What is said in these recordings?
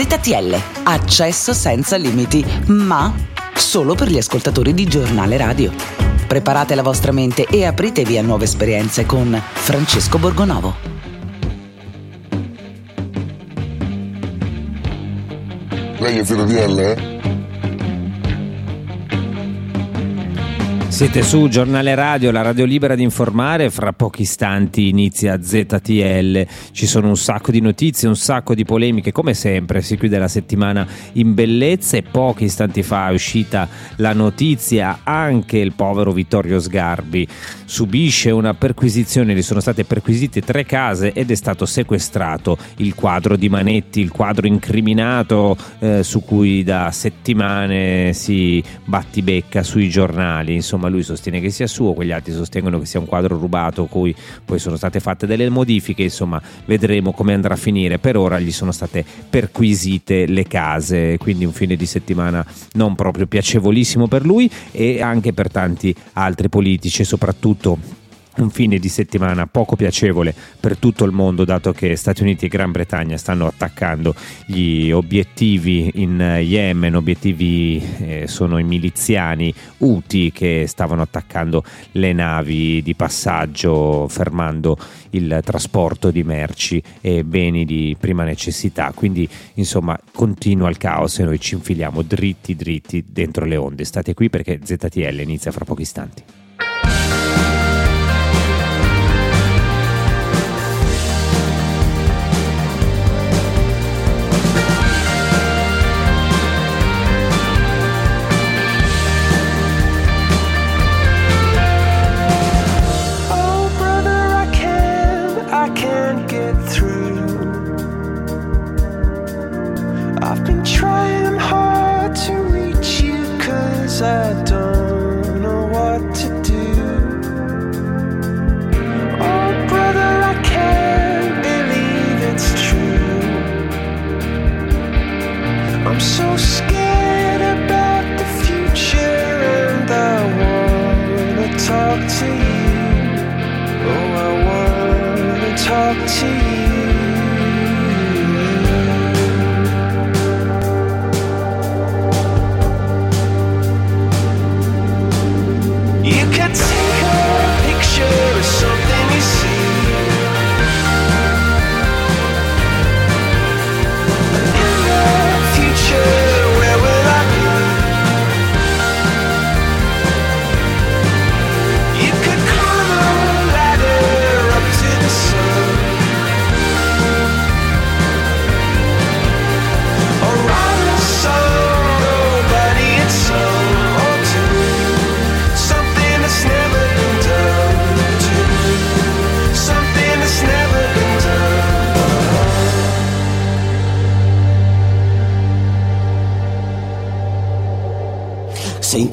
ZTL, accesso senza limiti, ma solo per gli ascoltatori di giornale radio. Preparate la vostra mente e apritevi a nuove esperienze con Francesco Borgonovo. Lei è ZTL, Siete su Giornale Radio, la radio libera di informare, fra pochi istanti inizia ZTL, ci sono un sacco di notizie, un sacco di polemiche, come sempre si chiude la settimana in bellezza e pochi istanti fa è uscita la notizia, anche il povero Vittorio Sgarbi subisce una perquisizione, gli sono state perquisite tre case ed è stato sequestrato il quadro di Manetti, il quadro incriminato eh, su cui da settimane si battibecca sui giornali, insomma lui sostiene che sia suo, quegli altri sostengono che sia un quadro rubato, cui poi sono state fatte delle modifiche, insomma vedremo come andrà a finire. Per ora gli sono state perquisite le case, quindi un fine di settimana non proprio piacevolissimo per lui e anche per tanti altri politici, soprattutto un fine di settimana poco piacevole per tutto il mondo dato che Stati Uniti e Gran Bretagna stanno attaccando gli obiettivi in Yemen, obiettivi eh, sono i miliziani Houthi che stavano attaccando le navi di passaggio fermando il trasporto di merci e beni di prima necessità, quindi insomma continua il caos e noi ci infiliamo dritti dritti dentro le onde. State qui perché ZTL inizia fra pochi istanti.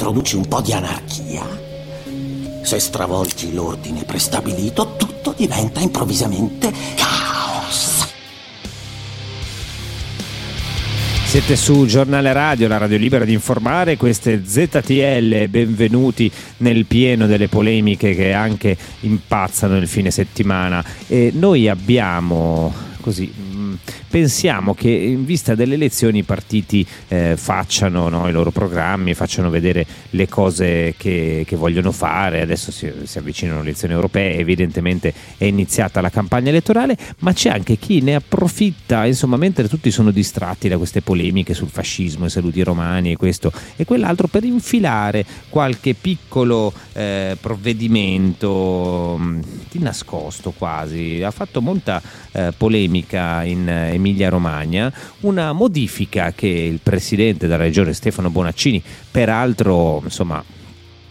Introduci un po' di anarchia, se stravolgi l'ordine prestabilito, tutto diventa improvvisamente caos. Siete su Giornale Radio, la radio libera di informare, queste ZTL, benvenuti nel pieno delle polemiche che anche impazzano nel fine settimana. E noi abbiamo così pensiamo che in vista delle elezioni i partiti eh, facciano no, i loro programmi, facciano vedere le cose che, che vogliono fare, adesso si, si, avvicinano le elezioni europee, evidentemente è iniziata la campagna elettorale, ma c'è anche chi ne approfitta, insomma, mentre tutti sono distratti da queste polemiche sul fascismo, i saluti romani e questo e quell'altro, per infilare qualche piccolo eh, provvedimento mm, di nascosto quasi. Ha fatto molta eh, polemica in Emilia Romagna, una modifica che il presidente della regione Stefano Bonaccini, peraltro insomma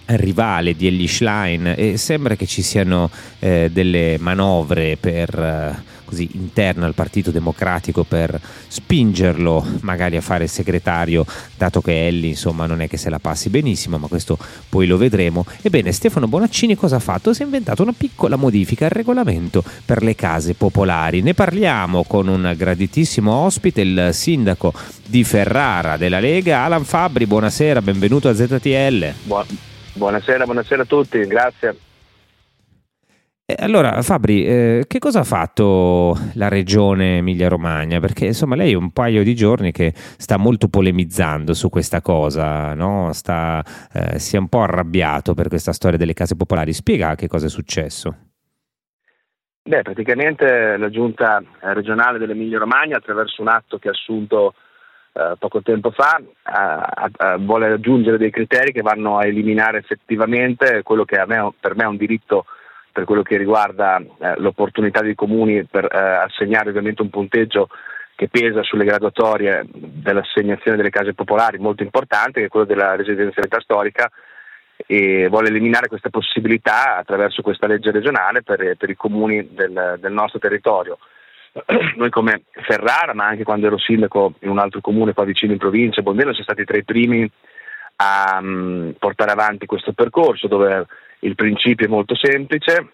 rivale di Ellie Schlein e sembra che ci siano eh, delle manovre per eh, così interne al Partito Democratico per spingerlo magari a fare segretario, dato che Elli insomma non è che se la passi benissimo, ma questo poi lo vedremo. Ebbene, Stefano Bonaccini cosa ha fatto? Si è inventato una piccola modifica al regolamento per le case popolari. Ne parliamo con un graditissimo ospite, il sindaco di Ferrara della Lega, Alan Fabri. Buonasera, benvenuto a ZTL. buonasera, buonasera a tutti, grazie. Allora, Fabri, eh, che cosa ha fatto la regione Emilia-Romagna? Perché insomma lei è un paio di giorni che sta molto polemizzando su questa cosa, no? sta, eh, si è un po' arrabbiato per questa storia delle case popolari. Spiega che cosa è successo. Beh, praticamente la giunta regionale dell'Emilia-Romagna, attraverso un atto che ha assunto eh, poco tempo fa, eh, vuole aggiungere dei criteri che vanno a eliminare effettivamente quello che me, per me è un diritto per quello che riguarda eh, l'opportunità dei comuni per eh, assegnare ovviamente un punteggio che pesa sulle graduatorie dell'assegnazione delle case popolari molto importante, che è quello della residenzialità storica, e vuole eliminare questa possibilità attraverso questa legge regionale per, per i comuni del, del, nostro territorio. Noi come Ferrara, ma anche quando ero sindaco in un altro comune qua vicino in provincia, Bondello, siamo stati tra i primi a um, portare avanti questo percorso dove il principio è molto semplice,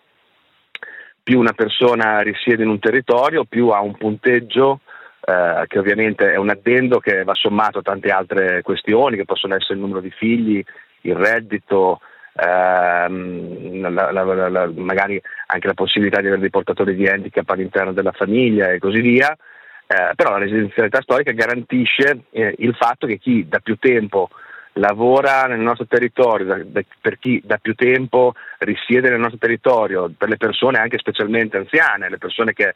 più una persona risiede in un territorio, più ha un punteggio eh, che ovviamente è un addendo che va sommato a tante altre questioni, che possono essere il numero di figli, il reddito, ehm, la, la, la, magari anche la possibilità di avere dei portatori di handicap all'interno della famiglia e così via. Eh, però la residenzialità storica garantisce eh, il fatto che chi da più tempo lavora nel nostro territorio, da, da, per chi da più tempo risiede nel nostro territorio, per le persone anche specialmente anziane, le persone che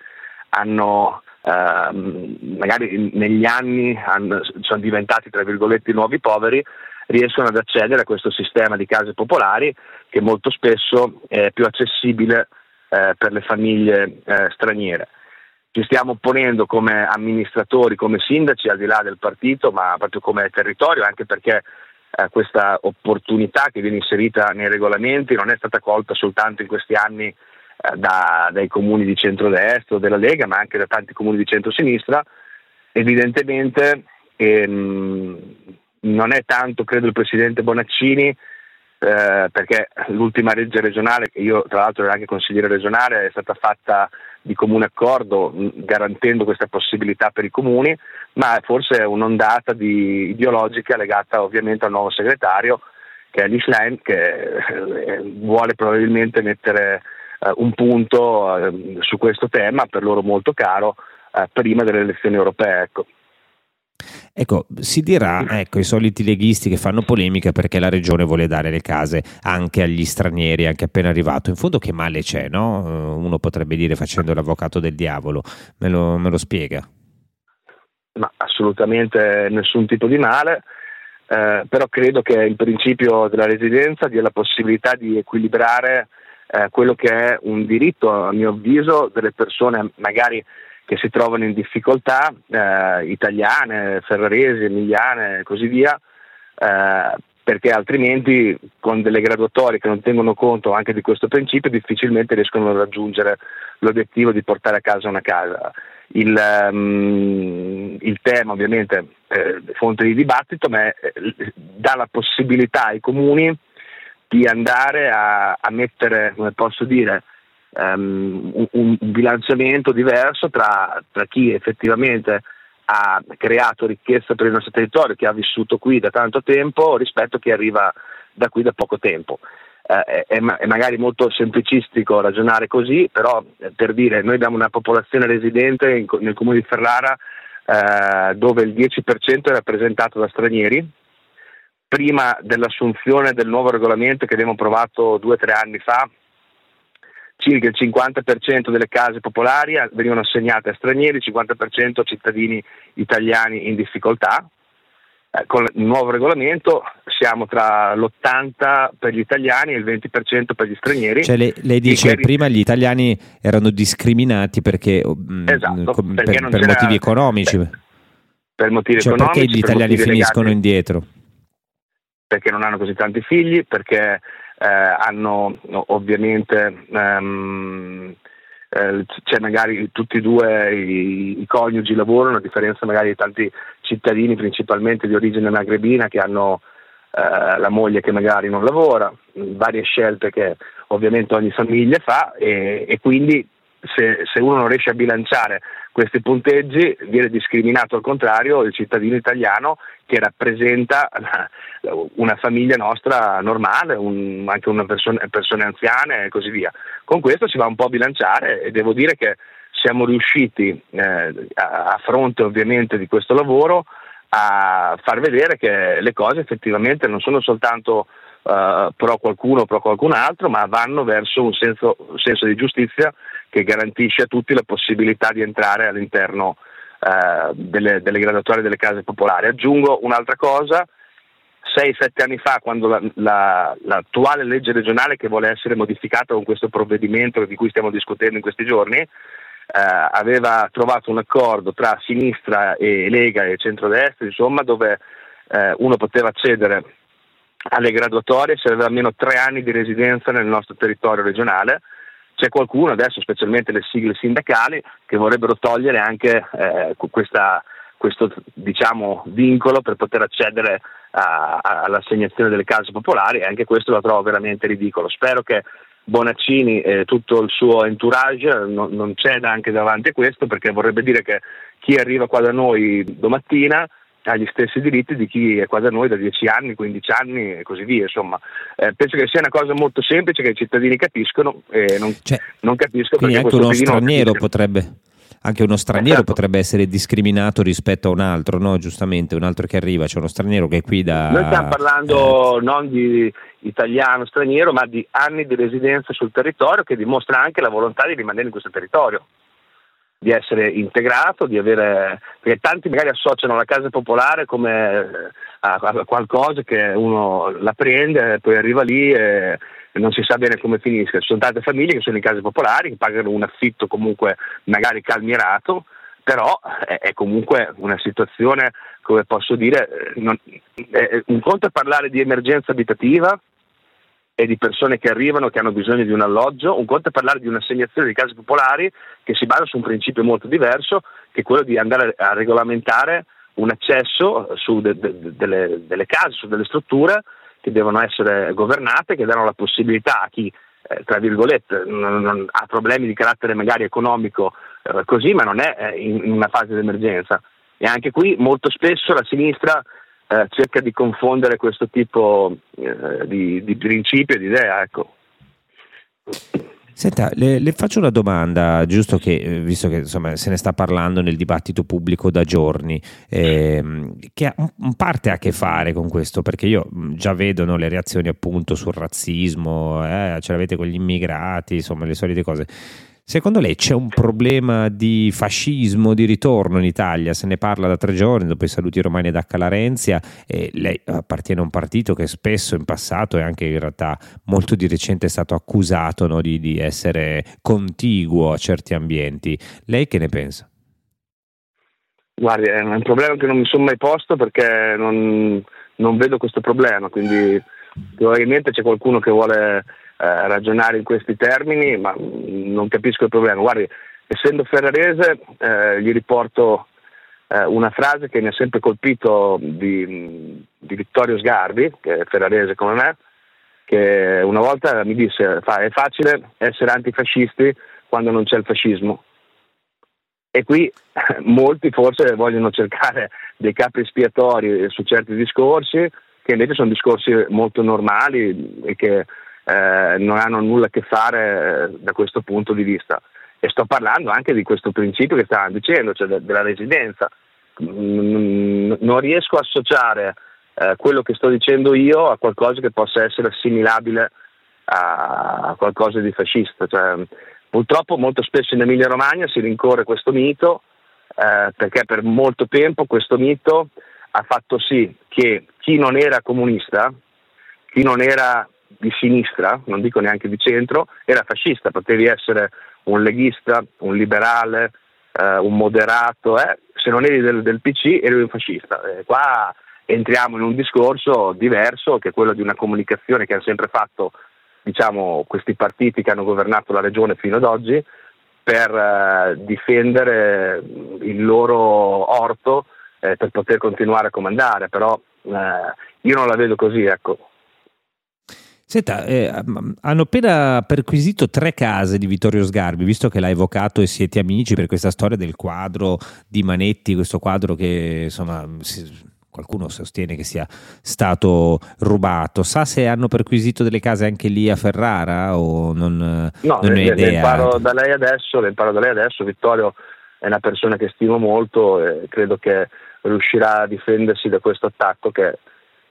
hanno eh, magari negli anni hanno, sono diventati tra virgolette nuovi poveri, riescono ad accedere a questo sistema di case popolari che molto spesso è più accessibile eh, per le famiglie eh, straniere. Ci stiamo opponendo come amministratori, come sindaci, al di là del partito, ma proprio come territorio, anche perché eh, questa opportunità che viene inserita nei regolamenti non è stata colta soltanto in questi anni eh, da, dai comuni di centrodestra o della Lega, ma anche da tanti comuni di centrosinistra. Evidentemente ehm, non è tanto, credo, il Presidente Bonaccini, eh, perché l'ultima legge regionale, che io tra l'altro ero anche consigliere regionale, è stata fatta di comune accordo garantendo questa possibilità per i comuni, ma forse è un'ondata di, ideologica legata ovviamente al nuovo segretario che è l'Islam che eh, vuole probabilmente mettere eh, un punto eh, su questo tema per loro molto caro eh, prima delle elezioni europee. Ecco. Ecco, si dirà, ecco, i soliti leghisti che fanno polemica perché la regione vuole dare le case anche agli stranieri, anche appena arrivato. In fondo che male c'è, no? Eh, uno potrebbe dire facendo l'avvocato del diavolo. Me lo, me lo spiega? Ma assolutamente nessun tipo di male. Eh, però credo che il principio della residenza dia la possibilità di equilibrare eh, quello che è un diritto, a mio avviso, delle persone magari che si trovano in difficoltà, eh, italiane, ferraresi, emiliane e così via, eh, perché altrimenti con delle graduatorie che non tengono conto anche di questo principio difficilmente riescono a raggiungere l'obiettivo di portare a casa una casa. Il, um, il tema ovviamente è fonte di dibattito, ma è, dà la possibilità ai comuni di andare a, a mettere, come posso dire, um, un, un, bilanciamento diverso tra, tra, chi effettivamente ha creato ricchezza per il nostro territorio, che ha vissuto qui da tanto tempo, rispetto a chi arriva da qui da poco tempo. Eh, è, è, magari molto semplicistico ragionare così, però eh, per dire noi abbiamo una popolazione residente in, nel comune di Ferrara eh, dove il 10% è rappresentato da stranieri. Prima dell'assunzione del nuovo regolamento che abbiamo approvato due o tre anni fa, circa il 50% delle case popolari venivano assegnate a stranieri, il 50% a cittadini italiani in difficoltà. Eh, con il nuovo regolamento siamo tra l'80 per gli italiani e il 20% per gli stranieri. Cioè lei, lei dice che prima gli italiani erano discriminati perché, mm, esatto, com, perché per, per motivi economici. Beh, per motivi cioè economici. Perché gli italiani finiscono legati, indietro? Perché non hanno così tanti figli, perché eh, hanno ovviamente um, eh, c'è magari tutti e due i, i, coniugi lavorano, a differenza magari di tanti cittadini principalmente di origine magrebina che hanno eh, la moglie che magari non lavora, varie scelte che ovviamente ogni famiglia fa e, e quindi se, se, uno non riesce a bilanciare questi punteggi viene discriminato al contrario il cittadino italiano che rappresenta una famiglia nostra normale, un, anche una persona, persone anziane e così via. Con questo si va un po' a bilanciare e devo dire che siamo riusciti eh, a fronte ovviamente di questo lavoro a far vedere che le cose effettivamente non sono soltanto uh, pro qualcuno o pro qualcun altro, ma vanno verso un senso, un senso, di giustizia che garantisce a tutti la possibilità di entrare all'interno uh, delle, delle graduatorie delle case popolari. Aggiungo un'altra cosa, 6-7 anni fa, quando la, la, l'attuale legge regionale che vuole essere modificata con questo provvedimento di cui stiamo discutendo in questi giorni, eh, aveva trovato un accordo tra sinistra e Lega e centrodestra, insomma, dove eh, uno poteva accedere alle graduatorie se aveva almeno tre anni di residenza nel nostro territorio regionale. C'è qualcuno adesso, specialmente le sigle sindacali, che vorrebbero togliere anche eh, questa, questo diciamo, vincolo per poter accedere a, a, all'assegnazione delle case popolari e anche questo lo trovo veramente ridicolo. Spero che Bonaccini e tutto il suo entourage non, non ceda anche davanti a questo perché vorrebbe dire che chi arriva qua da noi domattina ha gli stessi diritti di chi è qua da noi da 10 anni, 15 anni e così via. Insomma, eh, penso che sia una cosa molto semplice che i cittadini capiscono e non, cioè, non capisco quindi anche uno straniero potrebbe anche uno straniero esatto. potrebbe essere discriminato rispetto a un altro, no? Giustamente, un altro che arriva, c'è uno straniero che è qui da... Noi stiamo parlando eh. non di italiano, straniero, ma di anni di residenza sul territorio che dimostra anche la volontà di rimanere in questo territorio di essere integrato, di avere, perché tanti magari associano la casa popolare come eh, a, a qualcosa che uno la prende, poi arriva lì e, non si sa bene come finisca. Ci sono tante famiglie che sono in case popolari, che pagano un affitto comunque magari calmierato, però è, comunque una situazione, come posso dire, non, è, un conto è parlare di emergenza abitativa, e di persone che arrivano che hanno bisogno di un alloggio, un conto è parlare di un'assegnazione di case popolari che si basa su un principio molto diverso, che è quello di andare a regolamentare un accesso su de- de- delle, delle, case, su delle strutture che devono essere governate, che danno la possibilità a chi, eh, tra virgolette, non, non ha problemi di carattere magari economico eh, così, ma non è eh, in, in una fase di emergenza. E anche qui molto spesso la sinistra eh, cerca di confondere questo tipo eh, di, di, principio e di idea. Ecco. Senta, le, le, faccio una domanda, giusto che, eh, visto che insomma, se ne sta parlando nel dibattito pubblico da giorni, ehm, che ha, in parte a che fare con questo, perché io mm, già vedo no, le reazioni appunto sul razzismo, eh, ce l'avete con gli immigrati, insomma le solite cose. Secondo lei c'è un problema di fascismo di ritorno in Italia? Se ne parla da tre giorni dopo i saluti romani da Calarenzia e lei appartiene a un partito che spesso in passato e anche in realtà molto di recente è stato accusato no, di, di essere contiguo a certi ambienti. Lei che ne pensa? Guardi, è un problema che non mi sono mai posto perché non, non vedo questo problema, quindi probabilmente c'è qualcuno che vuole eh, ragionare in questi termini, ma non capisco il problema. Guardi, essendo ferrarese, eh, gli riporto eh, una frase che mi ha sempre colpito di, di, Vittorio Sgarbi, che è ferrarese come me, che una volta mi disse è facile essere antifascisti quando non c'è il fascismo. E qui molti forse vogliono cercare dei capi espiatori su certi discorsi, che invece sono discorsi molto normali e che eh, non hanno nulla a che fare eh, da questo punto di vista. E sto parlando anche di questo principio che stavamo dicendo, cioè de- della residenza. Mm, non riesco a associare eh, quello che sto dicendo io a qualcosa che possa essere assimilabile a qualcosa di fascista. Cioè, purtroppo molto spesso in Emilia Romagna si rincorre questo mito eh, perché per molto tempo questo mito ha fatto sì che chi non era comunista, chi non era di sinistra, non dico neanche di centro, era fascista, potevi essere un leghista, un liberale, eh, un moderato, eh? se non eri del, del PC eri un fascista. Eh, qua entriamo in un discorso diverso che è quello di una comunicazione che hanno sempre fatto diciamo, questi partiti che hanno governato la regione fino ad oggi per eh, difendere il loro orto eh, per poter continuare a comandare, però eh, io non la vedo così, ecco. Senta, eh, hanno appena perquisito tre case di Vittorio Sgarbi, visto che l'ha evocato e siete amici per questa storia del quadro di Manetti, questo quadro che insomma si, qualcuno sostiene che sia stato rubato. Sa se hanno perquisito delle case anche lì a Ferrara o non, no, non le, idea? Le imparo da lei adesso, le imparo da lei adesso. Vittorio è una persona che stimo molto e credo che riuscirà a difendersi da questo attacco che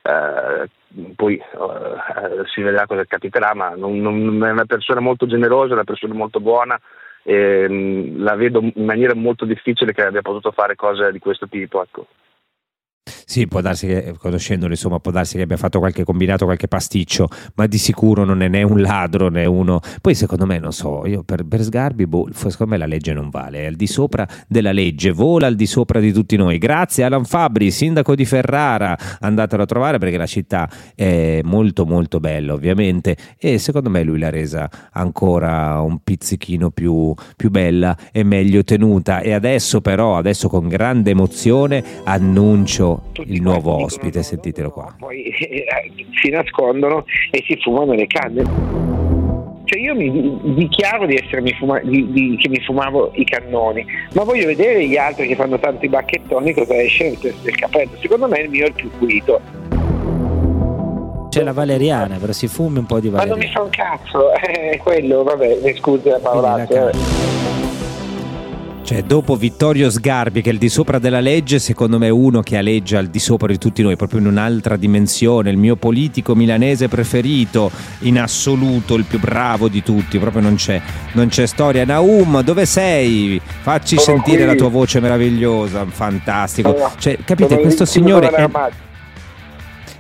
eh, poi eh, si vedrà cosa capiterà, ma non, non, è una persona molto generosa, è una persona molto buona e mm, la vedo in maniera molto difficile che abbia potuto fare cose di questo tipo. Ecco. Sì, può darsi che, conoscendolo, insomma, può darsi che abbia fatto qualche combinato, qualche pasticcio, ma di sicuro non è né un ladro né uno. Poi, secondo me, non so, io per, per Sgarbi, boh, secondo me la legge non vale, è al di sopra della legge, vola al di sopra di tutti noi. Grazie Alan Fabri, sindaco di Ferrara, andatelo a trovare perché la città è molto, molto bella, ovviamente, e secondo me lui l'ha resa ancora un pizzichino più, più bella e meglio tenuta. E adesso, però, adesso con grande emozione annuncio il nuovo ospite, sentitelo qua. Poi eh, si nascondono e si fumano le canne. Cioè io mi dichiaro di essermi fuma, di, di, che mi fumavo i cannoni, ma voglio vedere gli altri che fanno tanti bacchettoni cosa esce del capello. Secondo me il mio è il più pulito. C'è la valeriana, però si fumi un po' di valeriana. Ma non mi fa un cazzo, è quello, vabbè, mi scusi la parolaccia. Cioè, dopo Vittorio Sgarbi, che è il di sopra della legge, secondo me è uno che aleggia al di sopra di tutti noi, proprio in un'altra dimensione. Il mio politico milanese preferito, in assoluto, il più bravo di tutti. Proprio non c'è, non c'è storia. Naum, dove sei? Facci Sono sentire qui. la tua voce meravigliosa, fantastico. Cioè, capite, questo signore è.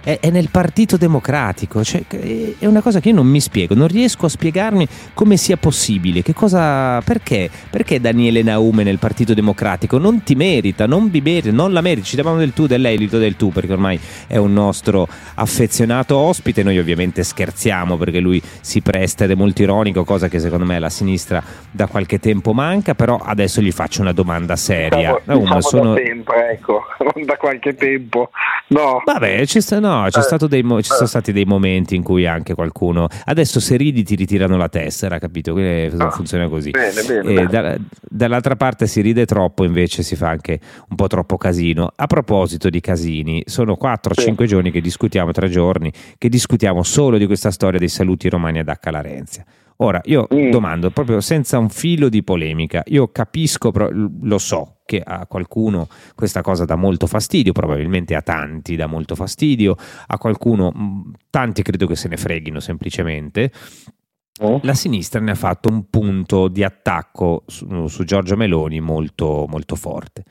È- è nel Partito Democratico. Cioè, è- una cosa che io non mi spiego, non riesco a spiegarmi come sia possibile. Che cosa, perché? Perché Daniele Naume nel Partito Democratico non ti merita, non vi merita, non la meriti. Ci chiamiamo del tu, del lei, Lito del tu, perché ormai è un nostro affezionato ospite. Noi ovviamente scherziamo perché lui si presta ed è molto ironico, cosa che secondo me la sinistra da qualche tempo manca. Però adesso gli faccio una domanda seria. Diciamo, Naume, diciamo sono- da sempre, ecco, non da qualche tempo. No. Vabbè, ci, sta- no, c'è Eh, stato dei mo- ci sono eh. stati dei momenti in cui anche qualcuno. Adesso se ridi ti ritirano la tessera, capito? Che Ah, funziona così. Bene, bene. E da- dall'altra parte si ride troppo, invece si fa anche un po' troppo casino. A proposito di casini, sono 4-5 giorni che discutiamo, tre giorni, che discutiamo solo di questa storia dei saluti romani ad H. Larenzia. Ora, io Mm. domando proprio senza un filo di polemica, io capisco, lo so che a qualcuno questa cosa dà molto fastidio, probabilmente a tanti dà molto fastidio, a qualcuno, mh, tanti credo che se ne freghino semplicemente. Oh. La sinistra ne ha fatto un punto di attacco su, su Giorgia Meloni molto, molto forte.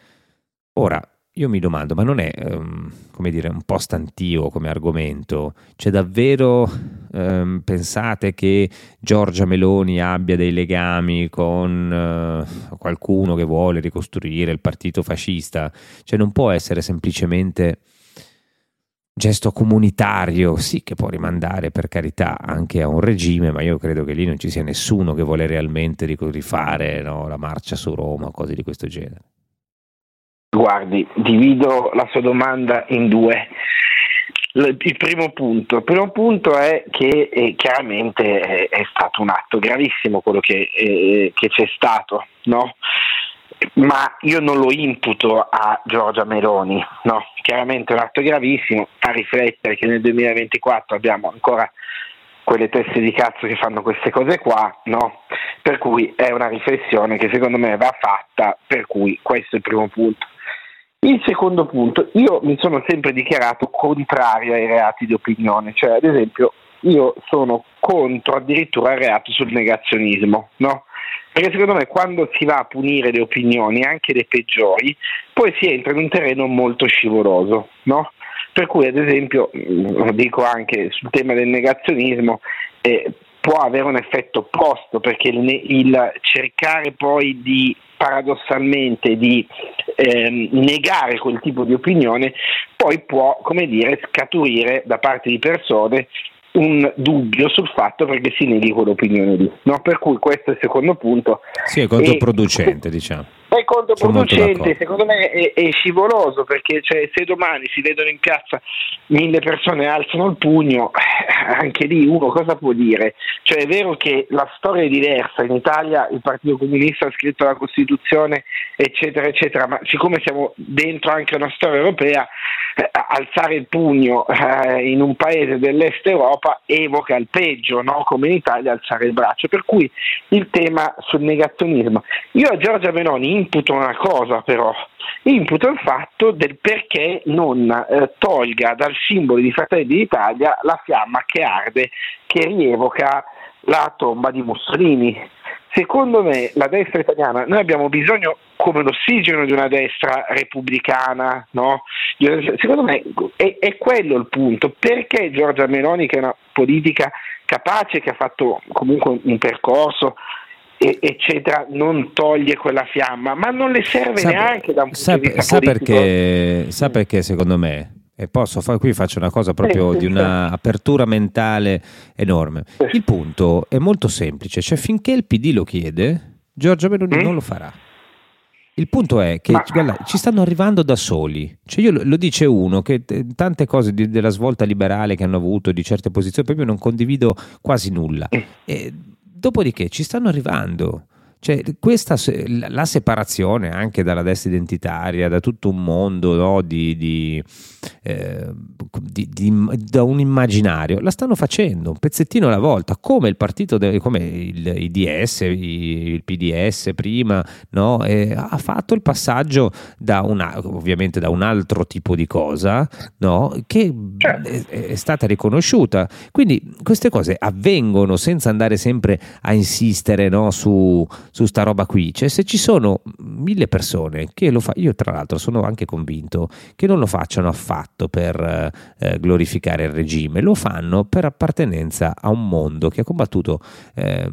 Ora, io mi domando, ma non è, ehm, come dire, un po' stantio come argomento? Cioè davvero ehm, pensate che Giorgia Meloni abbia dei legami con eh, qualcuno che vuole ricostruire il partito fascista? Cioè non può essere semplicemente gesto comunitario, sì che può rimandare per carità anche a un regime, ma io credo che lì non ci sia nessuno che vuole realmente rifare no, la marcia su Roma o cose di questo genere. Guardi, divido la sua domanda in due. Il primo punto, il primo punto è che eh, chiaramente è, è stato un atto gravissimo quello che, eh, che c'è stato, no? Ma io non lo imputo a Giorgia Meloni, no? Chiaramente è un atto gravissimo, fa riflettere che nel 2024 abbiamo ancora quelle teste di cazzo che fanno queste cose qua, no? Per cui è una riflessione che secondo me va fatta, per cui questo è il primo punto. Il secondo punto, io mi sono sempre dichiarato contrario ai reati di opinione, cioè ad esempio io sono contro addirittura il reato sul negazionismo, no? Perché secondo me quando si va a punire le opinioni, anche le peggiori, poi si entra in un terreno molto scivoloso, no? Per cui ad esempio, mh, lo dico anche sul tema del negazionismo, eh, può avere un effetto opposto perché il, il cercare poi di paradossalmente di ehm, negare quel tipo di opinione poi può come dire scaturire da parte di persone un dubbio sul fatto perché si neghi quell'opinione lì no? per cui questo è il secondo punto Sì, è controproducente, diciamo. È controproducente, secondo me è, è, scivoloso perché cioè, se domani si vedono in piazza mille persone alzano il pugno, eh, anche lì uno cosa può dire? Cioè è vero che la storia è diversa, in Italia il Partito Comunista ha scritto la Costituzione eccetera eccetera, ma siccome siamo dentro anche una storia europea, eh, alzare il pugno eh, in un paese dell'est Europa evoca il peggio, no? come in Italia alzare il braccio, per cui il tema sul negazionismo. Io a Giorgia Meloni imputo una cosa però, imputo il fatto del perché non eh, tolga dal simbolo di Fratelli d'Italia la fiamma che arde, che rievoca la tomba di Mussolini. Secondo me la destra italiana, noi abbiamo bisogno come l'ossigeno di una destra repubblicana, no? secondo me è, è, quello il punto, perché Giorgia Meloni che è una politica capace, che ha fatto comunque un percorso, eccetera, non toglie quella fiamma, ma non le serve sa, neanche da un punto sa, di vista sa perché, sa perché secondo me? E posso fare qui faccio una cosa proprio di un'apertura mentale enorme. Il punto è molto semplice, cioè finché il PD lo chiede, Giorgia Meloni mm? non lo farà. Il punto è che Ma... guarda, ci stanno arrivando da soli. Cioè io, lo dice uno che tante cose di, della svolta liberale che hanno avuto, di certe posizioni, proprio non condivido quasi nulla. Mm. E, dopodiché ci stanno arrivando. Cioè, questa, la separazione anche dalla destra identitaria, da tutto un mondo no, di, di, eh, di, da un immaginario, la stanno facendo un pezzettino alla volta, come il partito, de, come il, il DS, il PDS prima, no, eh, ha fatto il passaggio da una, ovviamente da un altro tipo di cosa, no, che certo. è, è stata riconosciuta. Quindi queste cose avvengono senza andare sempre a insistere no, su su sta roba qui. Cioè, se ci sono mille persone che lo fanno, io tra l'altro sono anche convinto che non lo facciano affatto per eh, glorificare il regime, lo fanno per appartenenza a un mondo che ha combattuto. Eh,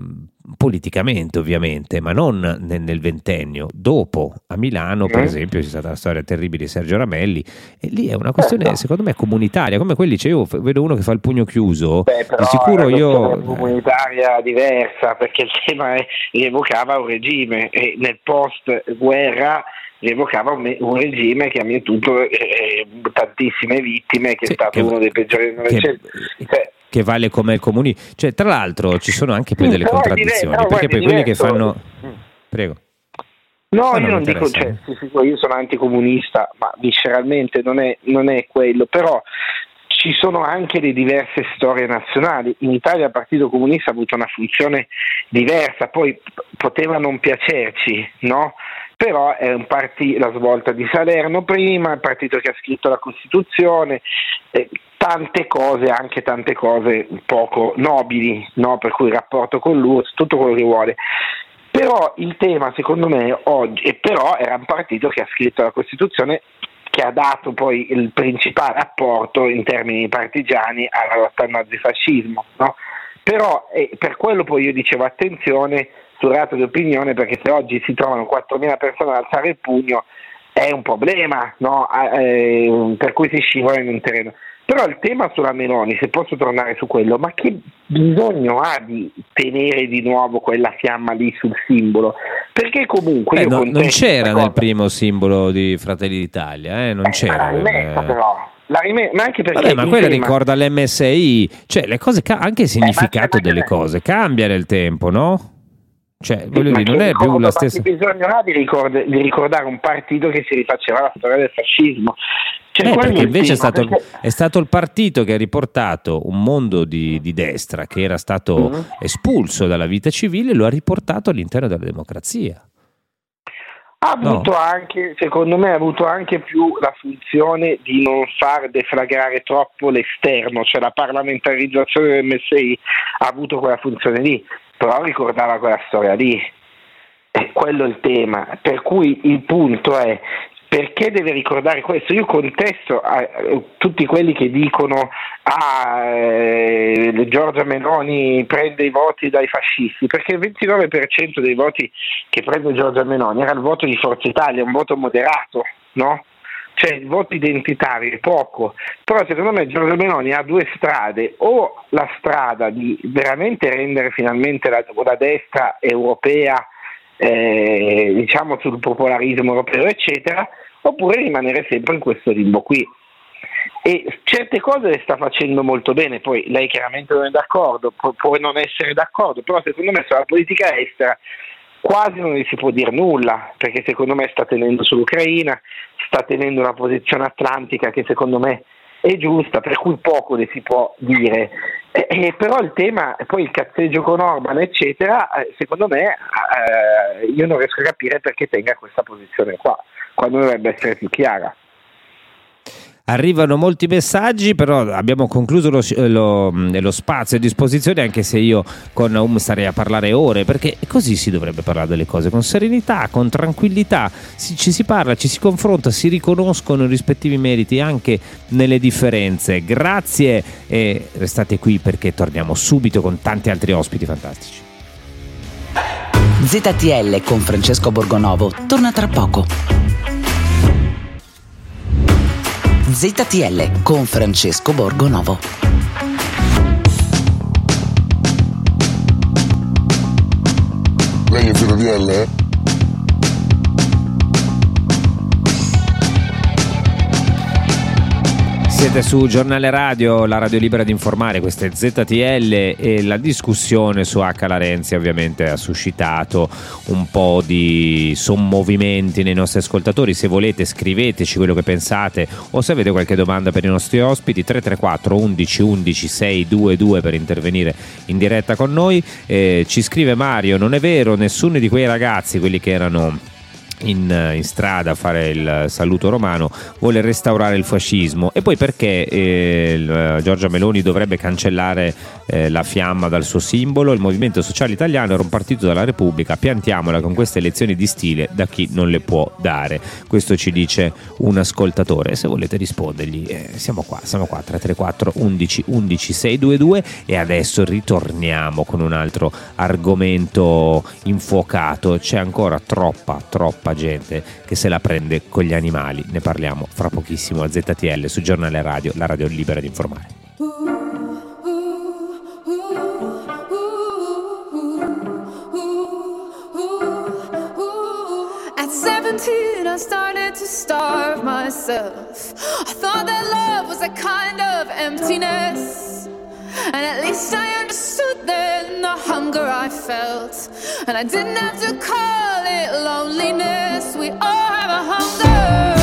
politicamente ovviamente, ma non nel, ventennio. Dopo a Milano, per mm. esempio, c'è stata la storia terribile di Sergio Ramelli e lì è una questione certo. secondo me comunitaria, come quelli dice io vedo uno che fa il pugno chiuso, Beh, di sicuro io... È comunitaria diversa perché il tema è, rievocava un regime e nel post guerra rievocava un, un, regime che ha mietuto eh, eh, tantissime vittime, che sì, è stato che, uno dei peggiori del Novecento. Cioè, che vale come il comunismo. Cioè, tra l'altro ci sono anche poi delle contraddizioni, diverso, perché poi quelli che fanno... Prego. No, io non dico, cioè, io sono anticomunista, ma visceralmente non è, non è quello, però ci sono anche le diverse storie nazionali. In Italia il Partito Comunista ha avuto una funzione diversa, poi poteva non piacerci, no? però è un partito, la svolta di Salerno prima, il partito che ha scritto la Costituzione, eh, tante cose, anche tante cose poco nobili, no? per cui il rapporto con l'URSS, tutto quello che vuole. Però il tema secondo me oggi, e però era un partito che ha scritto la Costituzione che ha dato poi il principale apporto in termini partigiani alla lotta al nazifascismo. No? Però eh, per quello poi io dicevo attenzione sul rato di opinione perché se oggi si trovano 4.000 persone ad alzare il pugno è un problema no? eh, per cui si scivola in un terreno. Però il tema sulla Meloni, se posso tornare su quello, ma che bisogno ha di tenere di nuovo quella fiamma lì sul simbolo? Perché comunque... Eh, no, non c'era nel primo simbolo di Fratelli d'Italia, eh? non eh, c'era. Rimessa, però. La rime- ma anche perché Vabbè, ma quella tema... ricorda l'MSI, cioè le cose ca- anche il significato eh, delle cose cambia nel tempo, no? Cioè, voglio dire, non è più la stessa. Bisogno ha di, ricord- di, ricordare un partito che si rifaceva la storia del fascismo. Cioè, eh, perché invece è stato, perché... è stato, il partito che ha riportato un mondo di, di destra che era stato mm-hmm. espulso dalla vita civile e lo ha riportato all'interno della democrazia. Ha avuto no. anche, secondo me, ha avuto anche più la funzione di non far deflagrare troppo l'esterno, cioè la parlamentarizzazione del MSI ha avuto quella funzione lì però ricordava quella storia lì. E quello è il tema. Per cui il punto è perché deve ricordare questo? Io contesto a, tutti quelli che dicono ah, eh, Giorgia Meloni prende i voti dai fascisti, perché il 29% dei voti che prende Giorgia Meloni era il voto di Forza Italia, un voto moderato, no? Cioè il voto identitario è poco, però secondo me Giorgio Meloni ha due strade, o la strada di veramente rendere finalmente la, la destra europea eh, diciamo sul popolarismo europeo, eccetera, oppure rimanere sempre in questo limbo qui. E certe cose le sta facendo molto bene, poi lei chiaramente non è d'accordo, può, può non essere d'accordo, però secondo me sulla politica estera quasi non gli si può dire nulla, perché secondo me sta tenendo sull'Ucraina, sta tenendo una posizione atlantica che secondo me è giusta, per cui poco le si può dire. Eh, eh, però il tema, poi il cazzeggio con Orban, eccetera, eh, secondo me eh, io non riesco a capire perché tenga questa posizione qua, quando dovrebbe essere più chiara. Arrivano molti messaggi, però abbiamo concluso lo, lo, lo, spazio a disposizione, anche se io con Naum starei a parlare ore, perché così si dovrebbe parlare delle cose, con serenità, con tranquillità, si, ci si parla, ci si confronta, si riconoscono i rispettivi meriti anche nelle differenze. Grazie e restate qui perché torniamo subito con tanti altri ospiti fantastici. ZTL con Francesco Borgonovo torna tra poco. ZTL con Francesco Borgonovo. Lei è ZTL? Eh? Siete su Giornale Radio, la radio libera di informare, questa è ZTL e la discussione su H. Larenzi ovviamente ha suscitato un po' di sommovimenti nei nostri ascoltatori. Se volete scriveteci quello che pensate o se avete qualche domanda per i nostri ospiti 334 11 11 622 per intervenire in diretta con noi. Eh, ci scrive Mario, non è vero, nessuno di quei ragazzi, quelli che erano in, in, strada a fare il saluto romano vuole restaurare il fascismo. E poi perché eh, eh, Giorgia Meloni dovrebbe cancellare eh, la fiamma dal suo simbolo. Il Movimento Sociale Italiano era un partito della Repubblica. Piantiamola con queste elezioni di stile da chi non le può dare. Questo ci dice un ascoltatore. Se volete rispondergli eh, siamo qua siamo qua 334 11 11 622 e adesso ritorniamo con un altro argomento infuocato. C'è ancora troppa troppa gente che se la prende con gli animali. Ne parliamo fra pochissimo a ZTL su Giornale Radio, la radio libera di informare. Starve myself. I thought that love was a kind of emptiness. And at least I understood then the hunger I felt. And I didn't have to call it loneliness. We all have a hunger.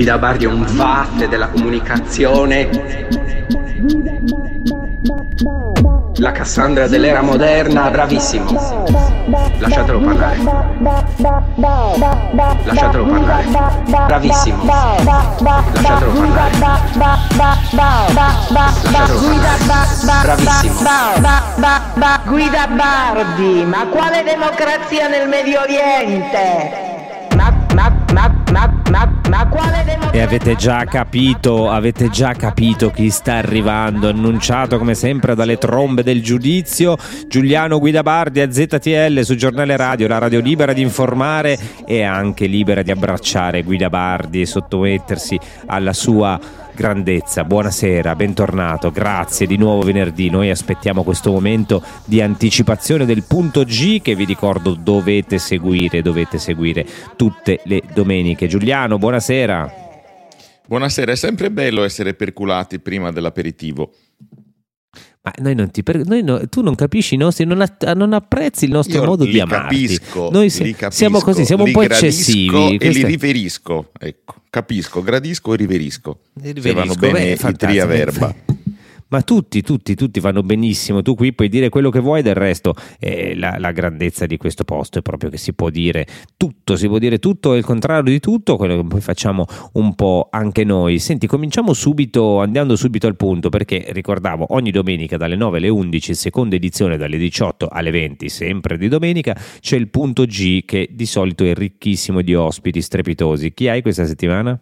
Guida Bardi è un vatte della comunicazione. La Cassandra dell'era moderna, bravissimo. Lasciatelo parlare. Lasciatelo parlare. Bravissimo. Lasciatelo parlare. Lasciatelo parlare. Bravissimo. Guida Bardi, ma quale democrazia nel Medio Oriente? E avete già capito, avete già capito chi sta arrivando, annunciato come sempre dalle trombe del giudizio, Giuliano Guidabardi a ZTL su Giornale Radio, la radio libera di informare e anche libera di abbracciare Guidabardi e sottomettersi alla sua grandezza. Buonasera, bentornato, grazie di nuovo venerdì. Noi aspettiamo questo momento di anticipazione del punto G che vi ricordo dovete seguire, dovete seguire tutte le domeniche. Giuliano, buonasera. Buonasera, è sempre bello essere perculati prima dell'aperitivo. Ma noi non ti per- noi no- tu non capisci i nostri, non, a- non apprezzi il nostro Io modo di amarti. capisco, Noi se- li capisco, siamo così, siamo un po' eccessivi. E Questo li riverisco, ecco, capisco, gradisco e riverisco. Se vanno riverisco, bene beh, i fantastico. tria verba. Ma tutti, tutti, tutti vanno benissimo. Tu qui puoi dire quello che vuoi, del resto eh, la, la grandezza di questo posto è proprio che si può dire tutto, si può dire tutto e il contrario di tutto, quello che poi facciamo un po' anche noi. Senti, cominciamo subito, andando subito al punto, perché ricordavo ogni domenica dalle 9 alle 11, seconda edizione dalle 18 alle 20, sempre di domenica, c'è il punto G che di solito è ricchissimo di ospiti strepitosi. Chi hai questa settimana?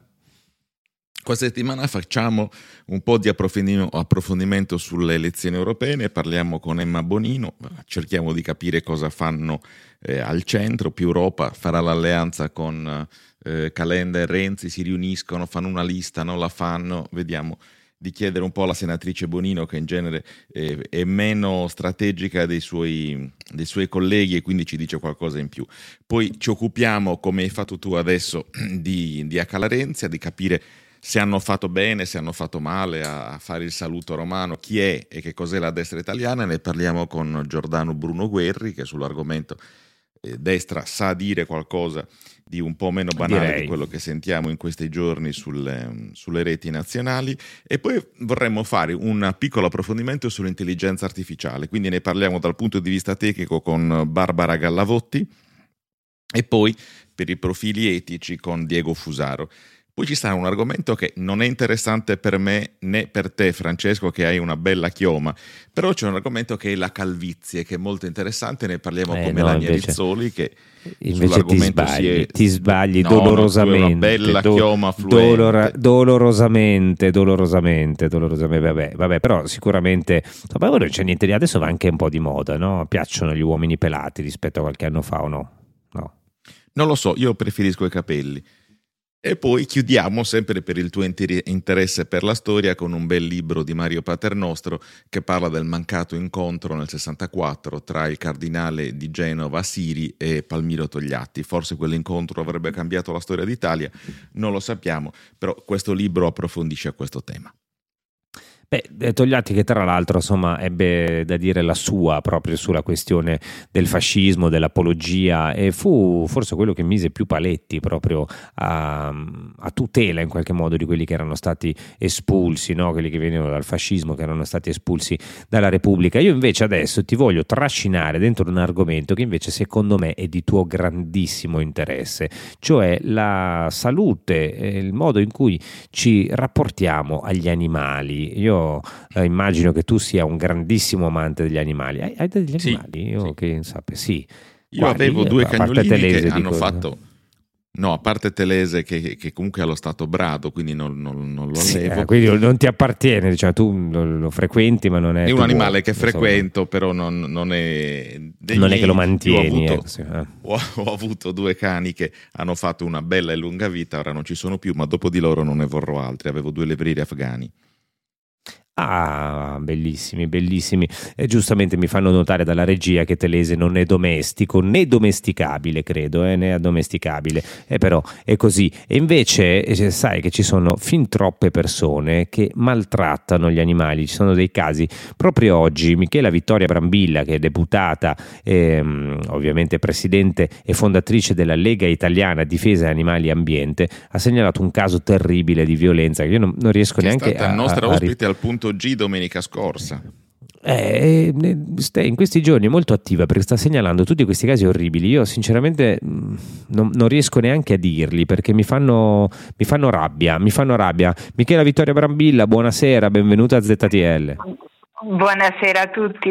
Questa settimana facciamo un po' di approfondimento, sulle elezioni europee, ne parliamo con Emma Bonino, cerchiamo di capire cosa fanno eh, al centro, più Europa farà l'alleanza con eh, Calenda e Renzi, si riuniscono, fanno una lista, non la fanno, vediamo di chiedere un po' alla senatrice Bonino che in genere eh, è meno strategica dei suoi, dei suoi colleghi e quindi ci dice qualcosa in più. Poi ci occupiamo, come hai fatto tu adesso, di, di Acalarenzia, di capire se hanno fatto bene, se hanno fatto male a, fare il saluto romano, chi è e che cos'è la destra italiana, ne parliamo con Giordano Bruno Guerri che sull'argomento eh, destra sa dire qualcosa di un po' meno banale Direi. di quello che sentiamo in questi giorni sulle, sulle reti nazionali e poi vorremmo fare un piccolo approfondimento sull'intelligenza artificiale, quindi ne parliamo dal punto di vista tecnico con Barbara Gallavotti e poi per i profili etici con Diego Fusaro. Poi ci sta un argomento che non è interessante per me né per te, Francesco, che hai una bella chioma, però c'è un argomento che è la calvizie, che è molto interessante, ne parliamo Eh, con no, Melania invece- Rizzoli, che Invece ti sbagli, è... ti sbagli No, no, dolorosamente. una bella do- chioma fluente. dolora- dolorosamente, dolorosamente, dolorosamente. Vabbè, vabbè, però sicuramente. Vabbè, ora non c'è niente di adesso va anche un po' di moda, no? Piacciono gli uomini pelati rispetto a qualche anno fa o no? No. Non lo so, io preferisco i capelli. E poi chiudiamo sempre per il tuo inter- interesse per la storia con un bel libro di Mario Paternostro che parla del mancato incontro nel 64 tra il cardinale di Genova Siri e Palmiro Togliatti. Forse quell'incontro avrebbe cambiato la storia d'Italia, non lo sappiamo, però questo libro approfondisce questo tema. Beh, eh, Togliatti che tra l'altro insomma ebbe da dire la sua proprio sulla questione del fascismo, dell'apologia e fu forse quello che mise più paletti proprio a, a tutela in qualche modo di quelli che erano stati espulsi, no? quelli che venivano dal fascismo, che erano stati espulsi dalla Repubblica. Io invece adesso ti voglio trascinare dentro un argomento che invece secondo me è di tuo grandissimo interesse, cioè la salute, il modo in cui ci rapportiamo agli animali. Io eh, immagino che tu sia un grandissimo amante degli animali. Hai, hai degli Sì, animali? Io che sape, sì. Io Guardi, avevo eh, due a parte cagnolini Telese, che hanno dico, fatto... No, a parte Telese che, che comunque è allo stato brado, quindi non, non- non lo Sì, eh, quindi non ti appartiene, diciamo, tu lo, lo frequenti, ma non è. È un animale che insomma. frequento, però non, non è Non è che lo mantieni, Ho avuto, ecco, sì, eh. ho- ho avuto due cani che hanno fatto una bella e lunga vita, ora non ci sono più, ma dopo di loro non ne vorrò altri. Avevo due levrieri afghani. Ah, bellissimi, bellissimi. E giustamente mi fanno notare dalla regia che Telese non è domestico né domesticabile, credo, eh, né addomesticabile. E però è così. E invece eh, sai che ci sono fin troppe persone che maltrattano gli animali. Ci sono dei casi. Proprio oggi Michela Vittoria Brambilla, che è deputata, ehm, ovviamente presidente e fondatrice della Lega Italiana Difesa Animali e Ambiente, ha segnalato un caso terribile di violenza che io non, non riesco Che è neanche stata a... nostra a- ospite al punto G domenica scorsa. eh, in questi giorni è molto attiva perché sta segnalando tutti questi casi orribili. Io sinceramente mh, non, non riesco neanche a dirli perché mi fanno, mi fanno rabbia, mi fanno rabbia. Michela Vittoria Brambilla, buonasera, benvenuta a ZTL. Buonasera a tutti.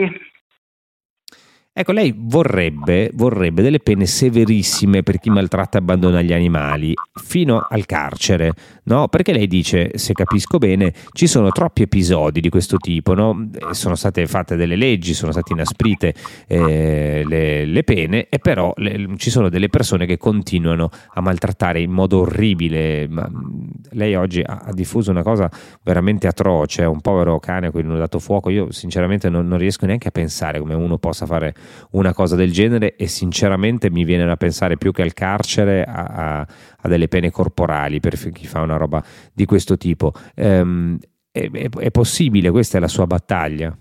Ecco, lei vorrebbe, vorrebbe delle pene severissime per chi maltratta e abbandona gli animali, fino al carcere, no? Perché lei dice, se capisco bene, ci sono troppi episodi di questo tipo, no? Eh, Sono state fatte delle leggi, sono state inasprite eh, le, le pene, e però le- ci sono delle persone che continuano a maltrattare in modo orribile. Ma, mh, lei oggi ha, ha diffuso una cosa veramente atroce, un povero cane a cui non ha dato fuoco. Io sinceramente non, non riesco neanche a pensare come uno possa fare una cosa del genere e sinceramente mi viene da pensare più che al carcere a, a, a delle pene corporali per chi fa una roba di questo tipo. Um, è, è, è possibile, questa è la sua battaglia?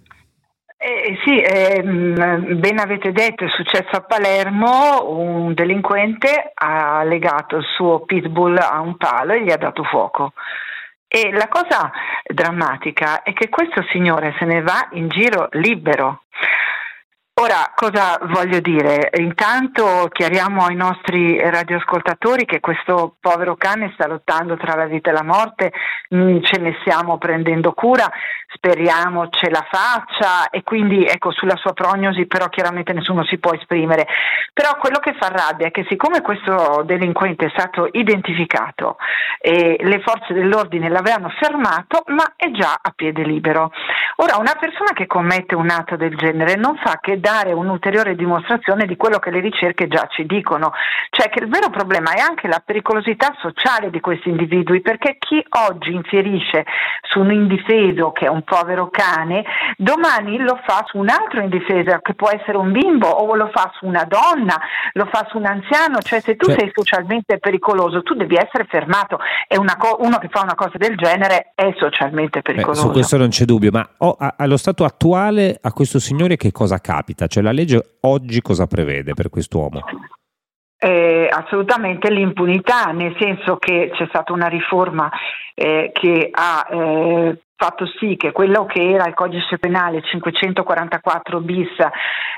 Eh, sì, eh, ben avete detto, è successo a Palermo, un delinquente ha legato il suo pitbull a un palo e gli ha dato fuoco. E la cosa drammatica è che questo signore se ne va in giro libero. Ora, cosa voglio dire? Intanto chiariamo ai nostri radioascoltatori che questo povero cane sta lottando tra la vita e la morte, mm, ce ne stiamo prendendo cura, speriamo ce la faccia e quindi ecco sulla sua prognosi però chiaramente nessuno si può esprimere. Però quello che fa rabbia è che siccome questo delinquente è stato identificato e le forze dell'ordine l'avevano fermato, ma è già a piede libero. Ora, una persona che commette un atto del genere non fa che dare un'ulteriore dimostrazione di quello che le ricerche già ci dicono, cioè che il vero problema è anche la pericolosità sociale di questi individui, perché chi oggi infierisce su un indifeso che è un povero cane, domani lo fa su un altro indifeso che può essere un bimbo o lo fa su una donna, lo fa su un anziano, cioè se tu cioè... sei socialmente pericoloso tu devi essere fermato e co- uno che fa una cosa del genere è socialmente pericoloso. Beh, su questo non c'è dubbio, ma oh, allo stato attuale a questo signore che cosa capita? Cioè la legge oggi cosa prevede per quest'uomo? Eh, assolutamente l'impunità, nel senso che c'è stata una riforma eh, che ha eh, fatto sì che quello che era il codice penale 544 bis,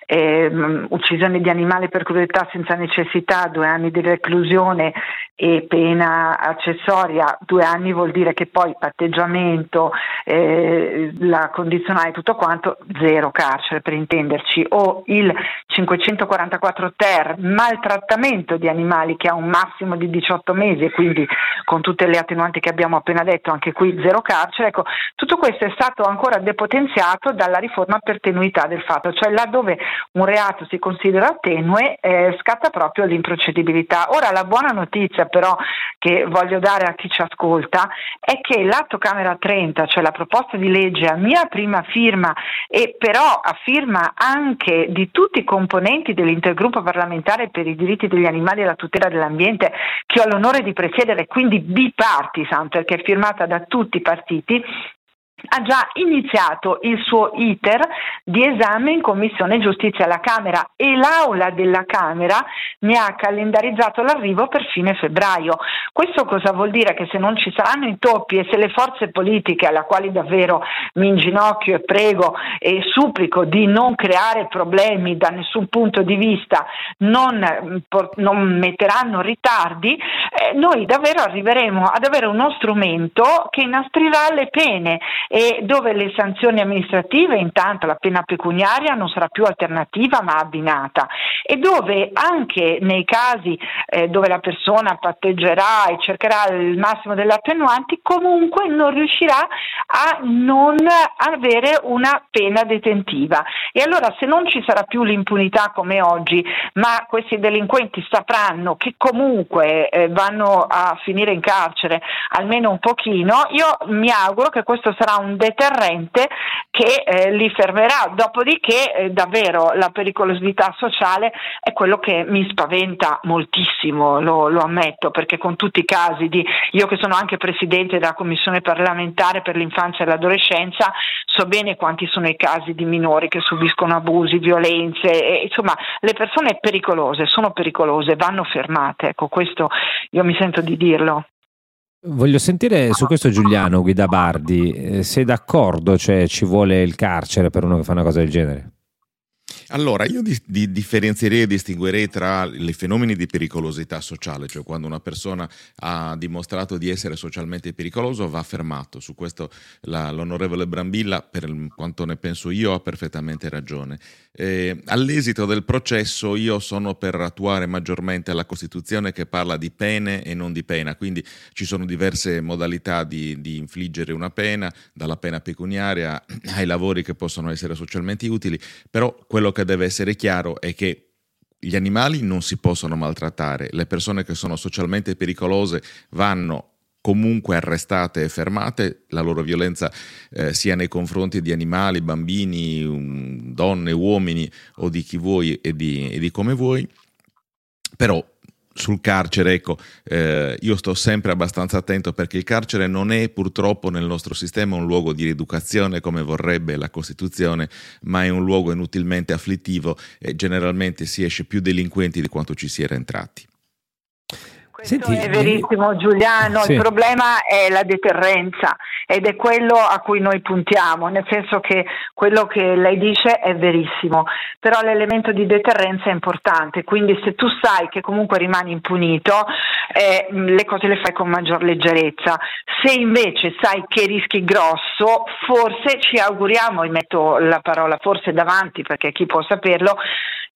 ehm, uccisione di animali per crudeltà senza necessità, due anni di reclusione e pena accessoria, due anni vuol dire che poi patteggiamento, eh, la condizionale tutto quanto, zero carcere per intenderci, o il 544 ter, maltrattamento di animali che ha un massimo di 18 mesi e quindi con tutte le attenuanti che abbiamo appena detto, anche qui zero carcere, ecco, tutto questo è stato ancora depotenziato dalla riforma per tenuità del fatto, cioè laddove un reato si considera tenue eh, scatta proprio l'improcedibilità. Ora la buona notizia però che voglio dare a chi ci ascolta è che l'atto Camera 30, cioè la proposta di legge a mia prima firma e però a firma anche di tutti i componenti dell'intergruppo parlamentare per i diritti degli animali e la tutela dell'ambiente che ho l'onore di presiedere, quindi bipartisan perché è firmata da tutti i partiti, ha già iniziato il suo iter di esame in Commissione Giustizia alla Camera e l'Aula della Camera ne ha calendarizzato l'arrivo per fine febbraio. Questo cosa vuol dire? Che se non ci saranno intoppi e se le forze politiche, alla quali davvero mi inginocchio e prego e supplico di non creare problemi da nessun punto di vista, non, non metteranno ritardi, eh, noi davvero arriveremo ad avere uno strumento che inastrirà le pene e dove le sanzioni amministrative, intanto la pena pecuniaria non sarà più alternativa ma abbinata e dove anche nei casi eh, dove la persona patteggerà e cercherà il massimo delle attenuanti, comunque non riuscirà a non avere una pena detentiva. E allora se non ci sarà più l'impunità come oggi, ma questi delinquenti sapranno che comunque eh, vanno a finire in carcere almeno un pochino, io mi auguro che questo sarà un deterrente che eh, li fermerà. Dopodiché eh, davvero la pericolosità sociale è quello che mi spaventa moltissimo, lo, lo, ammetto, perché con tutti i casi di io che sono anche presidente della commissione parlamentare per l'infanzia e l'adolescenza, so bene quanti sono i casi di minori che subiscono abusi, violenze, e, insomma le persone pericolose sono pericolose, vanno fermate. Ecco, questo io mi sento di dirlo. Voglio sentire su questo Giuliano Guidabardi, eh, sei d'accordo, cioè ci vuole il carcere per uno che fa una cosa del genere? Allora, io di, di differenzierei e distinguerei tra i fenomeni di pericolosità sociale, cioè quando una persona ha dimostrato di essere socialmente pericoloso va fermato. Su questo la, l'onorevole Brambilla, per quanto ne penso io, ha perfettamente ragione. Eh, all'esito del processo io sono per attuare maggiormente la Costituzione che parla di pene e non di pena, quindi ci sono diverse modalità di, di infliggere una pena, dalla pena pecuniaria ai lavori che possono essere socialmente utili, però quello che deve essere chiaro è che gli animali non si possono maltrattare, le persone che sono socialmente pericolose vanno comunque arrestate e fermate, la loro violenza eh, sia nei confronti di animali, bambini, um, donne, uomini o di chi vuoi e di, e di come vuoi, però sul carcere, ecco, eh, io sto sempre abbastanza attento perché il carcere non è purtroppo nel nostro sistema un luogo di rieducazione come vorrebbe la Costituzione, ma è un luogo inutilmente afflittivo e generalmente si esce più delinquenti di quanto ci si era entrati. Questo Senti, è verissimo Giuliano, sì. il problema è la deterrenza ed è quello a cui noi puntiamo, nel senso che quello che lei dice è verissimo, però l'elemento di deterrenza è importante, quindi se tu sai che comunque rimani impunito, eh, le cose le fai con maggior leggerezza. Se invece sai che rischi grosso, forse ci auguriamo, e metto la parola forse davanti perché chi può saperlo,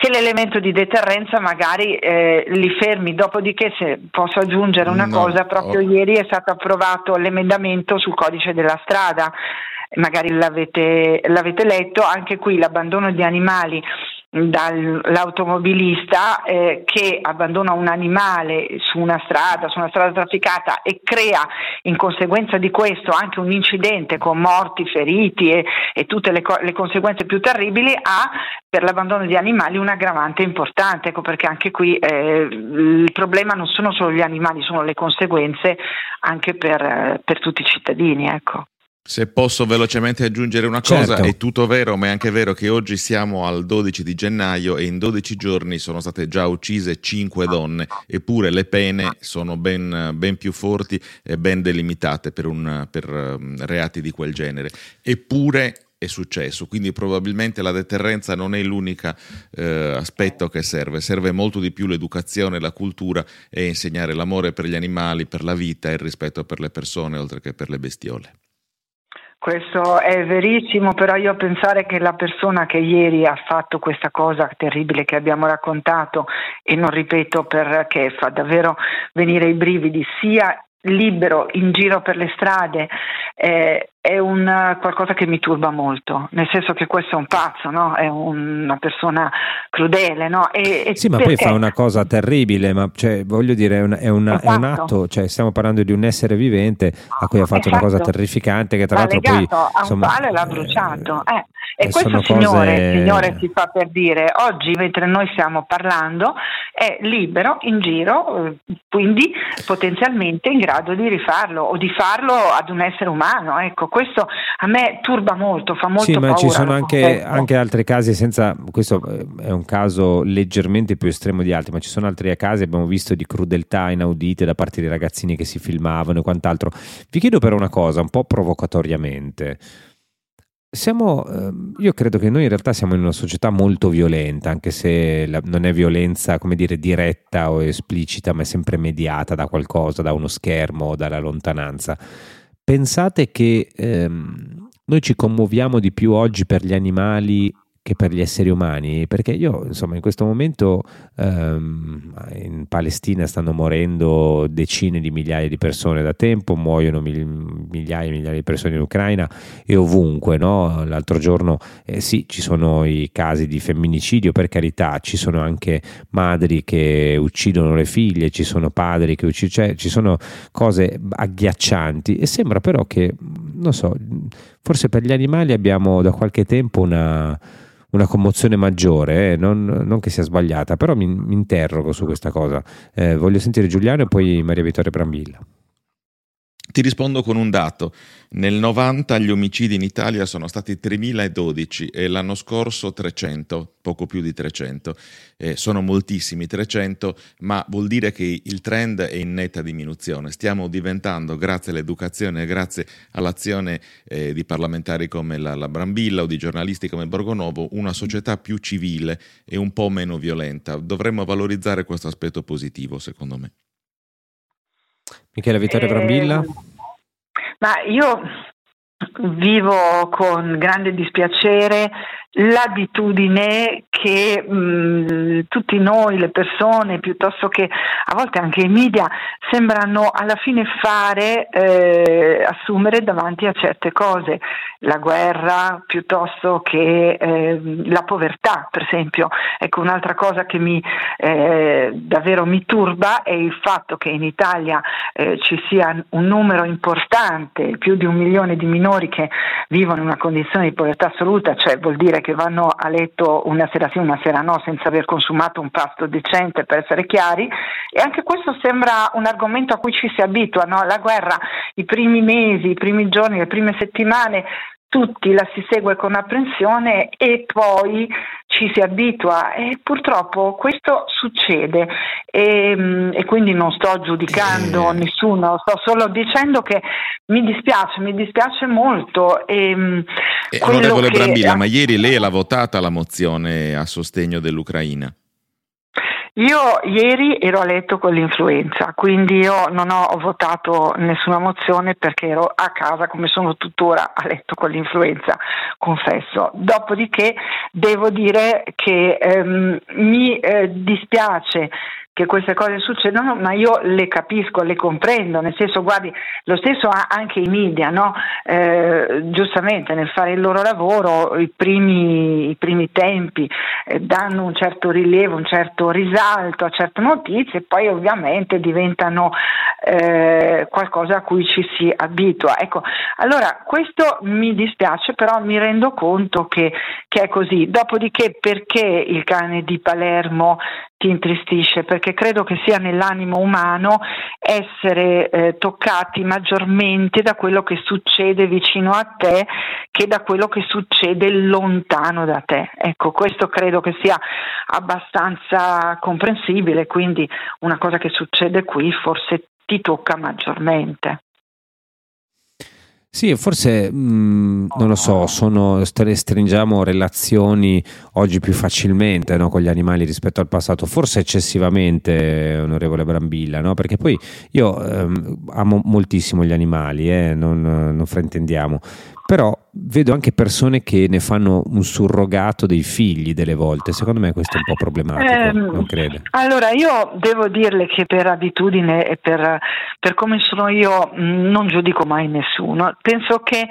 che l'elemento di deterrenza magari eh, li fermi. Dopodiché, se posso aggiungere una no, cosa, proprio oh. ieri è stato approvato l'emendamento sul codice della strada magari l'avete, l'avete, letto, anche qui l'abbandono di animali dall'automobilista eh, che abbandona un animale su una strada, su una strada trafficata e crea in conseguenza di questo anche un incidente con morti, feriti e, e tutte le, co- le, conseguenze più terribili, ha per l'abbandono di animali un aggravante importante, ecco perché anche qui eh, il problema non sono solo gli animali, sono le conseguenze anche per, per tutti i cittadini. Ecco. Se posso velocemente aggiungere una cosa, certo. è tutto vero, ma è anche vero che oggi siamo al 12 di gennaio e in 12 giorni sono state già uccise 5 donne, eppure le pene sono ben, ben più forti e ben delimitate per, un, per um, reati di quel genere. Eppure è successo, quindi probabilmente la deterrenza non è l'unico eh, aspetto che serve, serve molto di più l'educazione, la cultura e insegnare l'amore per gli animali, per la vita e il rispetto per le persone oltre che per le bestiole. Questo è verissimo, però io pensare che la persona che ieri ha fatto questa cosa terribile che abbiamo raccontato, e non ripeto perché fa davvero venire i brividi, sia libero in giro per le strade, eh, è un, qualcosa che mi turba molto, nel senso che questo è un pazzo, no? è una persona crudele. No? E, sì, ma poi fa una cosa terribile, ma cioè, voglio dire, è, un, è, una, esatto. è, un esatto. atto, cioè, stiamo parlando di un essere vivente a cui ha fatto esatto. una cosa esatto. terrificante che tra l'altro poi... Insomma, a un l'ha bruciato. Eh. E questo signore, cose... signore si fa per dire, oggi mentre noi stiamo parlando, è libero in giro, eh, quindi potenzialmente in grado di rifarlo o di farlo ad un essere umano. Ecco, questo a me turba molto, fa molto sì, paura. ma ci sono anche, anche, altri casi senza, questo eh, è un caso leggermente più estremo di altri, ma ci sono altri casi, abbiamo visto di crudeltà inaudite da parte dei ragazzini che si filmavano e quant'altro. Vi chiedo però una cosa, un po' provocatoriamente. Siamo, ehm, io credo che noi in realtà siamo in una società molto violenta, anche se non è violenza, come dire, diretta o esplicita, ma è sempre mediata da qualcosa, da uno schermo o dalla lontananza. Pensate che ehm, noi ci commuoviamo di più oggi per gli animali che per gli esseri umani, perché io insomma in questo momento ehm, in Palestina stanno morendo decine di migliaia di persone da tempo, muoiono migliaia e migliaia di persone in Ucraina e ovunque, no? l'altro giorno eh, sì ci sono i casi di femminicidio per carità, ci sono anche madri che uccidono le figlie, ci sono padri che uccidono, cioè, ci sono cose agghiaccianti e sembra però che, non so, forse per gli animali abbiamo da qualche tempo una una commozione maggiore, eh? non, non, che sia sbagliata, però mi, mi interrogo su questa cosa. Eh, voglio sentire Giuliano e poi Maria Vittoria Brambilla. Ti rispondo con un dato. Nel 90 gli omicidi in Italia sono stati 3012 e l'anno scorso 300, poco più di 300. Eh, sono moltissimi 300, ma vuol dire che il trend è in netta diminuzione. Stiamo diventando, grazie all'educazione e grazie all'azione eh, di parlamentari come la, la Brambilla o di giornalisti come Borgonovo, una società più civile e un po' meno violenta. Dovremmo valorizzare questo aspetto positivo, secondo me. Michele Vittorio Brambilla? Eh, ma io vivo con grande dispiacere l'abitudine che mh, tutti noi, le persone, piuttosto che a volte anche i media, sembrano alla fine fare, eh, assumere davanti a certe cose, la guerra piuttosto che eh, la povertà, per esempio. Ecco, un'altra cosa che mi, eh, davvero mi turba è il fatto che in Italia eh, ci sia un numero importante, più di un milione di minori che vivono in una condizione di povertà assoluta, cioè vuol dire che vanno a letto una sera sì, una sera no, senza aver consumato un pasto decente, per essere chiari, e anche questo sembra un argomento a cui ci si abitua, no? la guerra, i primi mesi, i primi giorni, le prime settimane tutti la si segue con apprensione e poi ci si abitua e purtroppo questo succede e, mm, e quindi non sto giudicando eh. nessuno, sto solo dicendo che mi dispiace, mi dispiace molto. E, mm, eh, onorevole che... Brambilla, ma ieri lei l'ha votata la mozione a sostegno dell'Ucraina? Io ieri ero a letto con l'influenza, quindi io non ho votato nessuna mozione perché ero a casa come sono tuttora a letto con l'influenza, confesso. Dopodiché devo dire che ehm, mi eh, dispiace che queste cose succedono, ma io le capisco, le comprendo, nel senso, guardi, lo stesso ha anche i media, no? eh, giustamente nel fare il loro lavoro, i primi, i primi tempi eh, danno un certo rilievo, un certo risalto a certe notizie poi ovviamente diventano eh, qualcosa a cui ci si abitua. Ecco, allora questo mi dispiace, però mi rendo conto che, che è così. Dopodiché perché il cane di Palermo ti intristisce? Perché credo che sia nell'animo umano essere eh, toccati maggiormente da quello che succede vicino a te che da quello che succede lontano da te. Ecco, questo credo che sia abbastanza comprensibile, quindi una cosa che succede qui forse ti tocca maggiormente. Sì, forse mh, mm, non lo so, sono, stringiamo relazioni oggi più facilmente no, con gli animali rispetto al passato, forse eccessivamente, onorevole Brambilla, no? perché poi io ehm, amo moltissimo gli animali, eh, non, non fraintendiamo, però vedo anche persone che ne fanno un surrogato dei figli delle volte. Secondo me questo è un po' problematico, eh, non crede? Allora, io devo dirle che per abitudine e per, per come sono io mm, non giudico mai nessuno. Penso che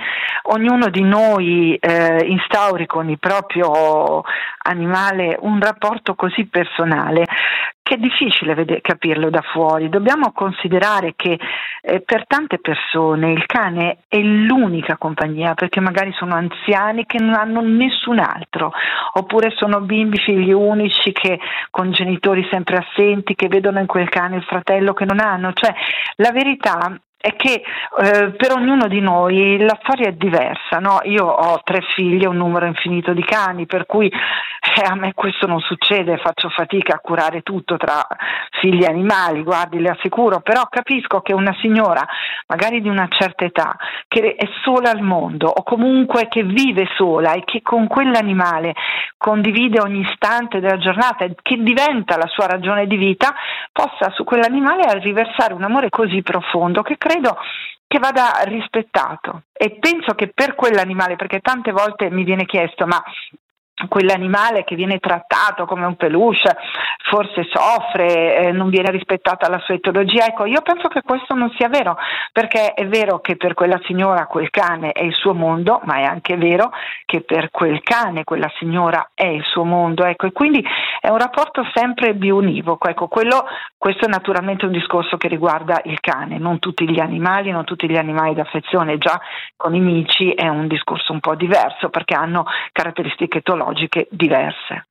ognuno di noi eh, instauri con il proprio animale un rapporto così personale che è difficile vede- capirlo da fuori. Dobbiamo considerare che eh, per tante persone il cane è l'unica compagnia perché magari sono anziani che non hanno nessun altro, oppure sono bimbi figli unici che, con genitori sempre assenti che vedono in quel cane il fratello che non hanno. Cioè, la verità è che eh, per ognuno di noi la storia è diversa. No? Io ho tre figli e un numero infinito di cani, per cui eh, a me questo non succede, faccio fatica a curare tutto tra figli e animali, guardi, le assicuro, però capisco che una signora, magari di una certa età, che è sola al mondo o comunque che vive sola e che con quell'animale condivide ogni istante della giornata e che diventa la sua ragione di vita, possa su quell'animale riversare un amore così profondo che credo che vada rispettato. E penso che per quell'animale, perché tante volte mi viene chiesto ma quell'animale che viene trattato come un peluche forse soffre, eh, non viene rispettata la sua etologia. Ecco, io penso che questo non sia vero, perché è vero che per quella signora quel cane è il suo mondo, ma è anche vero che per quel cane quella signora è il suo mondo. Ecco, e quindi è un rapporto sempre bionivoco. Ecco, quello, questo è naturalmente un discorso che riguarda il cane, non tutti gli animali, non tutti gli animali d'affezione. Già con i mici è un discorso un po' diverso perché hanno caratteristiche etologiche logiche diverse.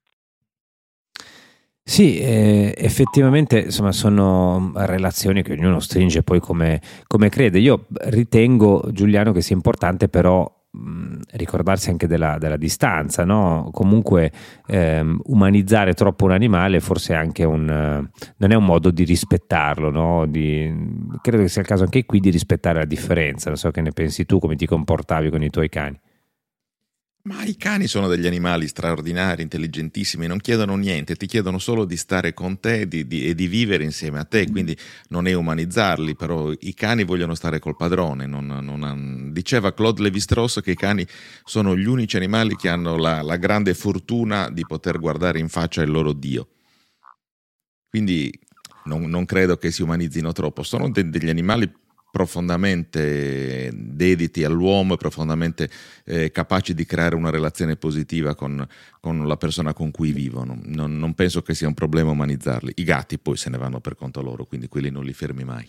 Sì, eh, effettivamente insomma, sono relazioni che ognuno stringe poi come, come, crede. Io ritengo, Giuliano, che sia importante però ricordarsi anche della, della distanza, no? comunque ehm, umanizzare troppo un animale forse anche un, non è un modo di rispettarlo, no? di, credo che sia il caso anche qui di rispettare la differenza, non so che ne pensi tu, come ti comportavi con i tuoi cani. Ma i cani sono degli animali straordinari, intelligentissimi, non chiedono niente, ti chiedono solo di stare con te di, di, e di vivere insieme a te, quindi non è umanizzarli, però i cani vogliono stare col padrone. Non, non, diceva Claude Lévi-Strauss che i cani sono gli unici animali che hanno la, la grande fortuna di poter guardare in faccia il loro Dio. Quindi non, non credo che si umanizzino troppo, sono de- degli animali profondamente dediti all'uomo e profondamente eh, capaci di creare una relazione positiva con, con la persona con cui vivono. Non, non, penso che sia un problema umanizzarli. I gatti poi se ne vanno per conto loro, quindi quelli non li fermi mai.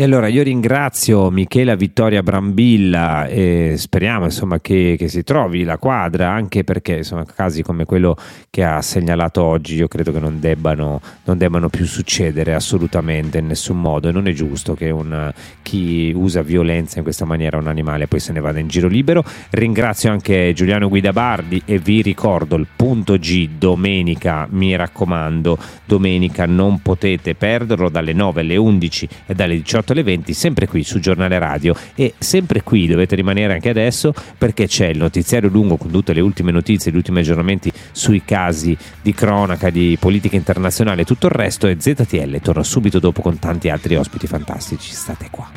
E allora io ringrazio Michela Vittoria Brambilla e speriamo insomma, che, che, si trovi la quadra, anche perché insomma, casi come quello che ha segnalato oggi io credo che non debbano, non debbano più succedere assolutamente in nessun modo e non è giusto che un, chi usa violenza in questa maniera a un animale poi se ne vada in giro libero. Ringrazio anche Giuliano Guidabardi e vi ricordo il punto G domenica, mi raccomando, domenica non potete perderlo dalle 9 alle 11 e dalle 18 18 alle 20, sempre qui su Giornale Radio e sempre qui dovete rimanere anche adesso perché c'è il notiziario lungo con tutte le ultime notizie, gli ultimi aggiornamenti sui casi di cronaca, di politica internazionale e tutto il resto e ZTL torna subito dopo con tanti altri ospiti fantastici, state qua.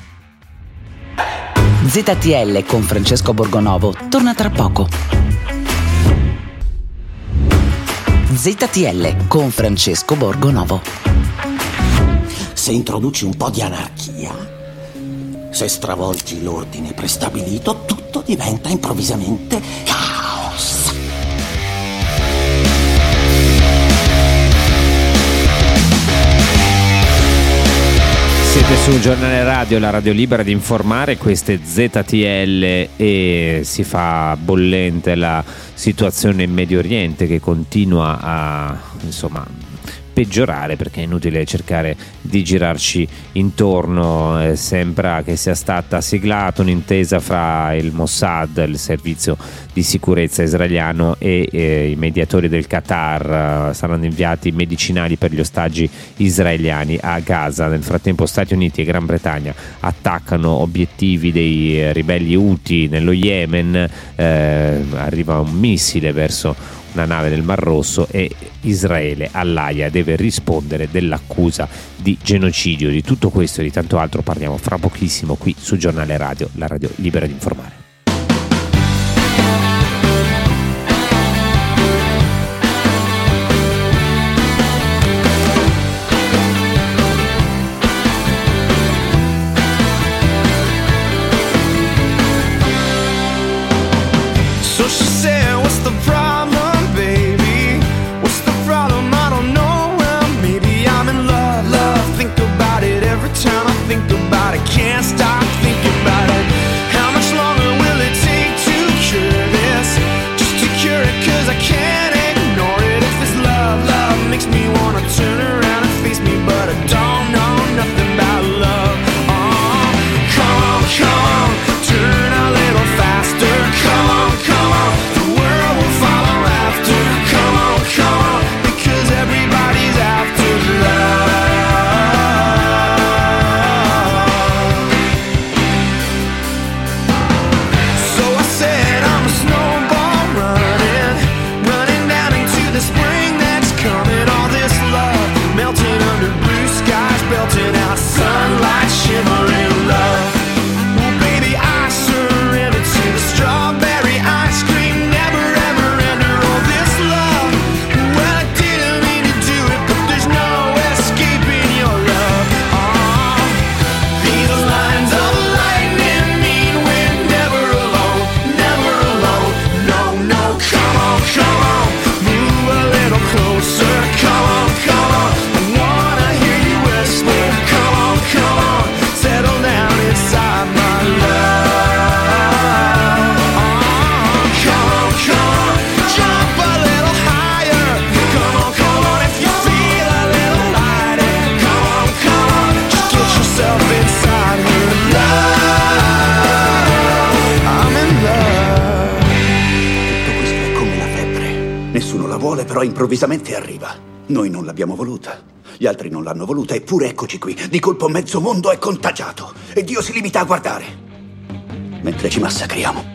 ZTL con Francesco Borgonovo torna tra poco. ZTL con Francesco Borgonovo se introduci un po' di anarchia, se stravolgi l'ordine prestabilito, tutto diventa improvvisamente caos. Siete su giornale radio, la radio libera di informare, queste ZTL e si fa bollente la situazione in Medio Oriente che continua a insomma peggiorare perché è inutile cercare di girarci intorno eh, sembra che sia stata siglata un'intesa fra il Mossad il servizio di sicurezza israeliano e eh, i mediatori del Qatar. Eh, saranno inviati medicinali per gli ostaggi israeliani a Gaza. Nel frattempo Stati Uniti e Gran Bretagna attaccano obiettivi dei ribelli Houthi nello Yemen. Eh, arriva un missile verso una nave del Mar Rosso e Israele all'AIA deve rispondere dell'accusa di genocidio. Di tutto questo e di tanto altro parliamo fra pochissimo qui su Giornale Radio, la radio libera di informare. Improvvisamente arriva. Noi non l'abbiamo voluta. Gli altri non l'hanno voluta, eppure eccoci qui. Di colpo mezzo mondo è contagiato. E Dio si limita a guardare. Mentre ci massacriamo.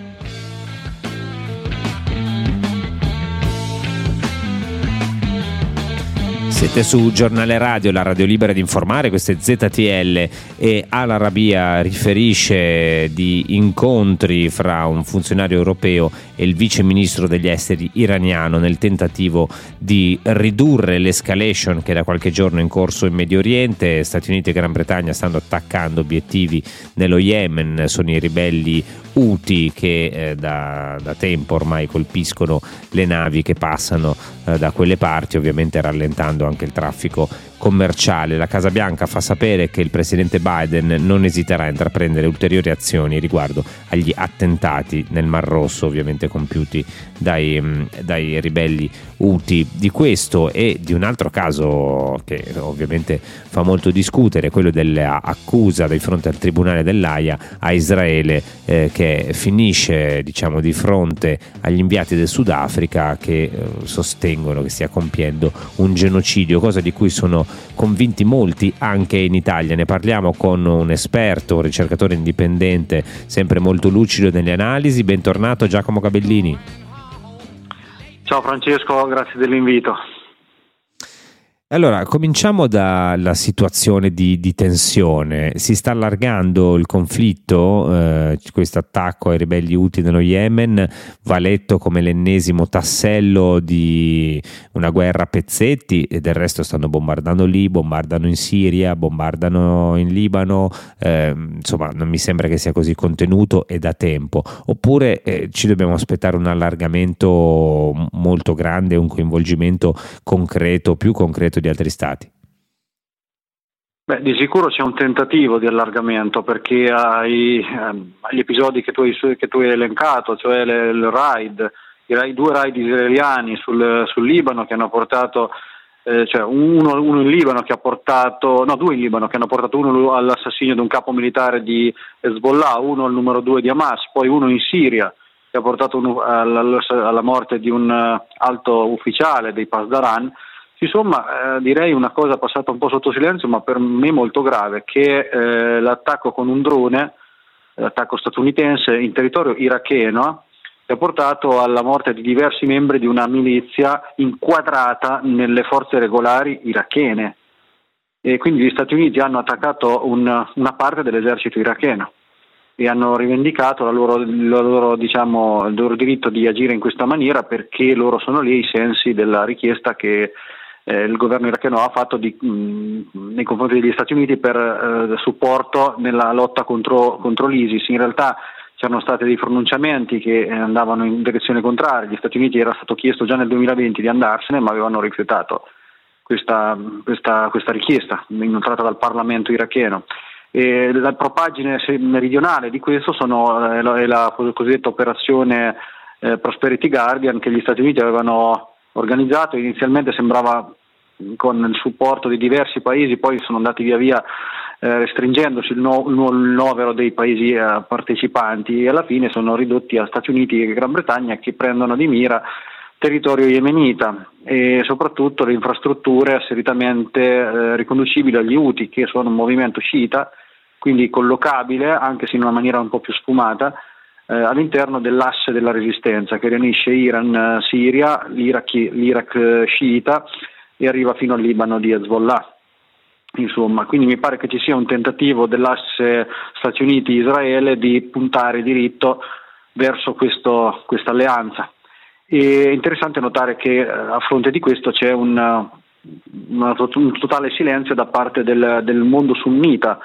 Siete su Giornale Radio, la radio libera di informare, questo è ZTL e Al Arabia riferisce di incontri fra un funzionario europeo e il vice ministro degli esteri iraniano nel tentativo di ridurre l'escalation che da qualche giorno è in corso in Medio Oriente. Stati Uniti e Gran Bretagna stanno attaccando obiettivi nello Yemen, sono i ribelli Houthi che eh, da, da, tempo ormai colpiscono le navi che passano eh, da quelle parti, ovviamente rallentando anche il traffico commerciale. La Casa Bianca fa sapere che il presidente Biden non esiterà a intraprendere ulteriori azioni riguardo agli attentati nel Mar Rosso, ovviamente compiuti dai, mm, dai ribelli Houthi. Di questo e di un altro caso che ovviamente fa molto discutere, quello dell'accusa di fronte al Tribunale dell'AIA a Israele eh, che finisce diciamo, di fronte agli inviati del Sudafrica che eh, sostengono che stia compiendo un genocidio, cosa di cui sono convinti molti anche in Italia. Ne parliamo con un esperto, un ricercatore indipendente, sempre molto lucido nelle analisi. Bentornato Giacomo Cabellini. Ciao Francesco, grazie dell'invito. Allora, cominciamo dalla situazione di, di, tensione. Si sta allargando il conflitto, eh, questo attacco ai ribelli Houthi nello Yemen va letto come l'ennesimo tassello di una guerra a pezzetti e del resto stanno bombardando lì, bombardano in Siria, bombardano in Libano, eh, insomma non mi sembra che sia così contenuto e da tempo. Oppure eh, ci dobbiamo aspettare un allargamento molto grande, un coinvolgimento concreto, più concreto di altri stati? Beh, di sicuro c'è un tentativo di allargamento perché ai, ehm, agli episodi che tu, hai, che tu, hai, elencato, cioè le, il raid, i due raid israeliani sul, sul Libano che hanno portato, eh, cioè uno, uno, in Libano che ha portato, no due in Libano che hanno portato uno all'assassinio di un capo militare di Hezbollah, uno al numero due di Hamas, poi uno in Siria che ha portato uno, alla, alla, morte di un uh, alto ufficiale dei Pasdaran Insomma, eh, direi una cosa passata un po' sotto silenzio, ma per me molto grave, che eh, l'attacco con un drone, l'attacco statunitense in territorio iracheno, che ha portato alla morte di diversi membri di una milizia inquadrata nelle forze regolari irachene. E quindi gli Stati Uniti hanno attaccato un, una parte dell'esercito iracheno e hanno rivendicato la loro, la loro, diciamo, il loro diritto di agire in questa maniera perché loro sono lì ai sensi della richiesta che eh, il governo iracheno ha fatto di, mh, nei confronti degli Stati Uniti per eh, supporto nella lotta contro, contro, l'ISIS. In realtà c'erano stati dei pronunciamenti che andavano in direzione contraria, gli Stati Uniti era stato chiesto già nel 2020 di andarsene ma avevano rifiutato questa, questa, questa richiesta inoltrata dal Parlamento iracheno. E la propagine meridionale di questo sono, è la, è la cosiddetta operazione eh, Prosperity Guardian che gli Stati Uniti avevano organizzato, inizialmente sembrava con il supporto di diversi paesi, poi sono andati via via eh, restringendosi il, no, il, novero dei paesi eh, partecipanti e alla fine sono ridotti a Stati Uniti e Gran Bretagna che prendono di mira territorio yemenita e soprattutto le infrastrutture assolutamente eh, riconducibili agli UTI che sono un movimento sciita, quindi collocabile anche se in una maniera un po' più sfumata eh, all'interno dell'asse della resistenza che riunisce Iran-Siria, l'Iraq, l'Iraq eh, sciita e arriva fino al Libano di Hezbollah. Insomma, quindi mi pare che ci sia un tentativo dell'asse Stati Uniti-Israele di puntare diritto verso questa alleanza. È interessante notare che eh, a fronte di questo c'è un, un totale silenzio da parte del, del mondo sunnita,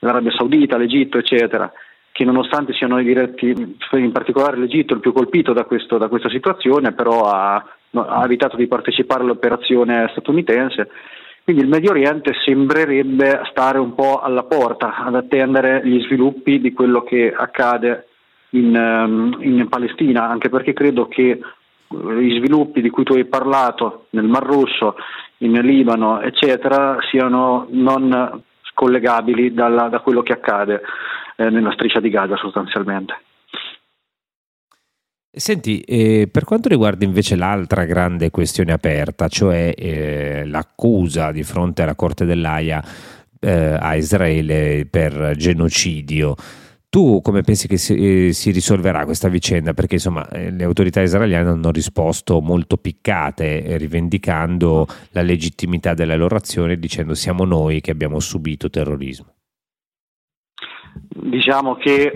l'Arabia Saudita, l'Egitto, eccetera che nonostante siano i diretti, in particolare l'Egitto il più colpito da, questo, da questa situazione, però ha, ha, evitato di partecipare all'operazione statunitense. Quindi il Medio Oriente sembrerebbe stare un po' alla porta ad attendere gli sviluppi di quello che accade in, ehm, in Palestina, anche perché credo che gli sviluppi di cui tu hai parlato nel Mar Rosso, in Libano, eccetera, siano non scollegabili dalla, da quello che accade eh, nella striscia di Gaza sostanzialmente. Senti, eh, per quanto riguarda invece l'altra grande questione aperta, cioè eh, l'accusa di fronte alla Corte dell'AIA eh, a Israele per genocidio, Tu come pensi che si, eh, si risolverà questa vicenda? Perché insomma eh, le autorità israeliane hanno risposto molto piccate, eh, rivendicando la legittimità della loro azione, dicendo siamo noi che abbiamo subito terrorismo. Diciamo che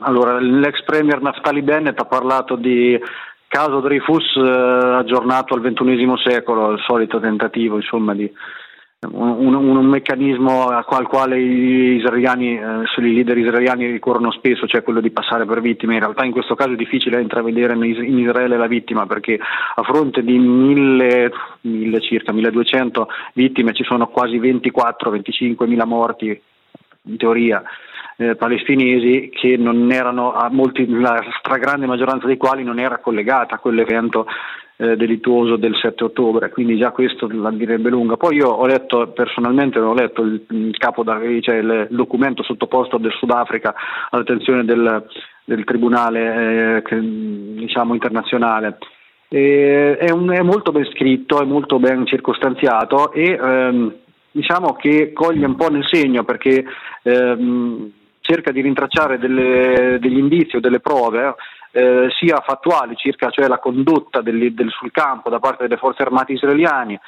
allora, l'ex premier Naftali Bennett ha parlato di caso Dreyfus eh, aggiornato al XXI secolo, il solito tentativo insomma, di un, un, un, meccanismo al quale gli israeliani, eh, i leader israeliani ricorrono spesso, cioè quello di passare per vittime. In realtà in questo caso è difficile intravedere in Israele la vittima perché a fronte di mille, mille circa 1200 vittime ci sono quasi 24-25 mila morti in teoria eh, palestinesi che non erano, molti, la stragrande maggioranza dei quali non era collegata a quell'evento eh, delittuoso del 7 ottobre, quindi già questo la direbbe lunga. Poi io ho letto personalmente ho letto il, il, capo, cioè il documento sottoposto del Sudafrica all'attenzione del, del Tribunale eh, che, diciamo, internazionale. E, è, un, è, molto ben scritto, è molto ben circostanziato e ehm, diciamo che coglie un po' nel segno perché ehm, cerca di rintracciare delle, degli indizi o delle prove eh, sia fattuali circa cioè, la condotta del, del, sul campo da parte delle forze armate israeliane,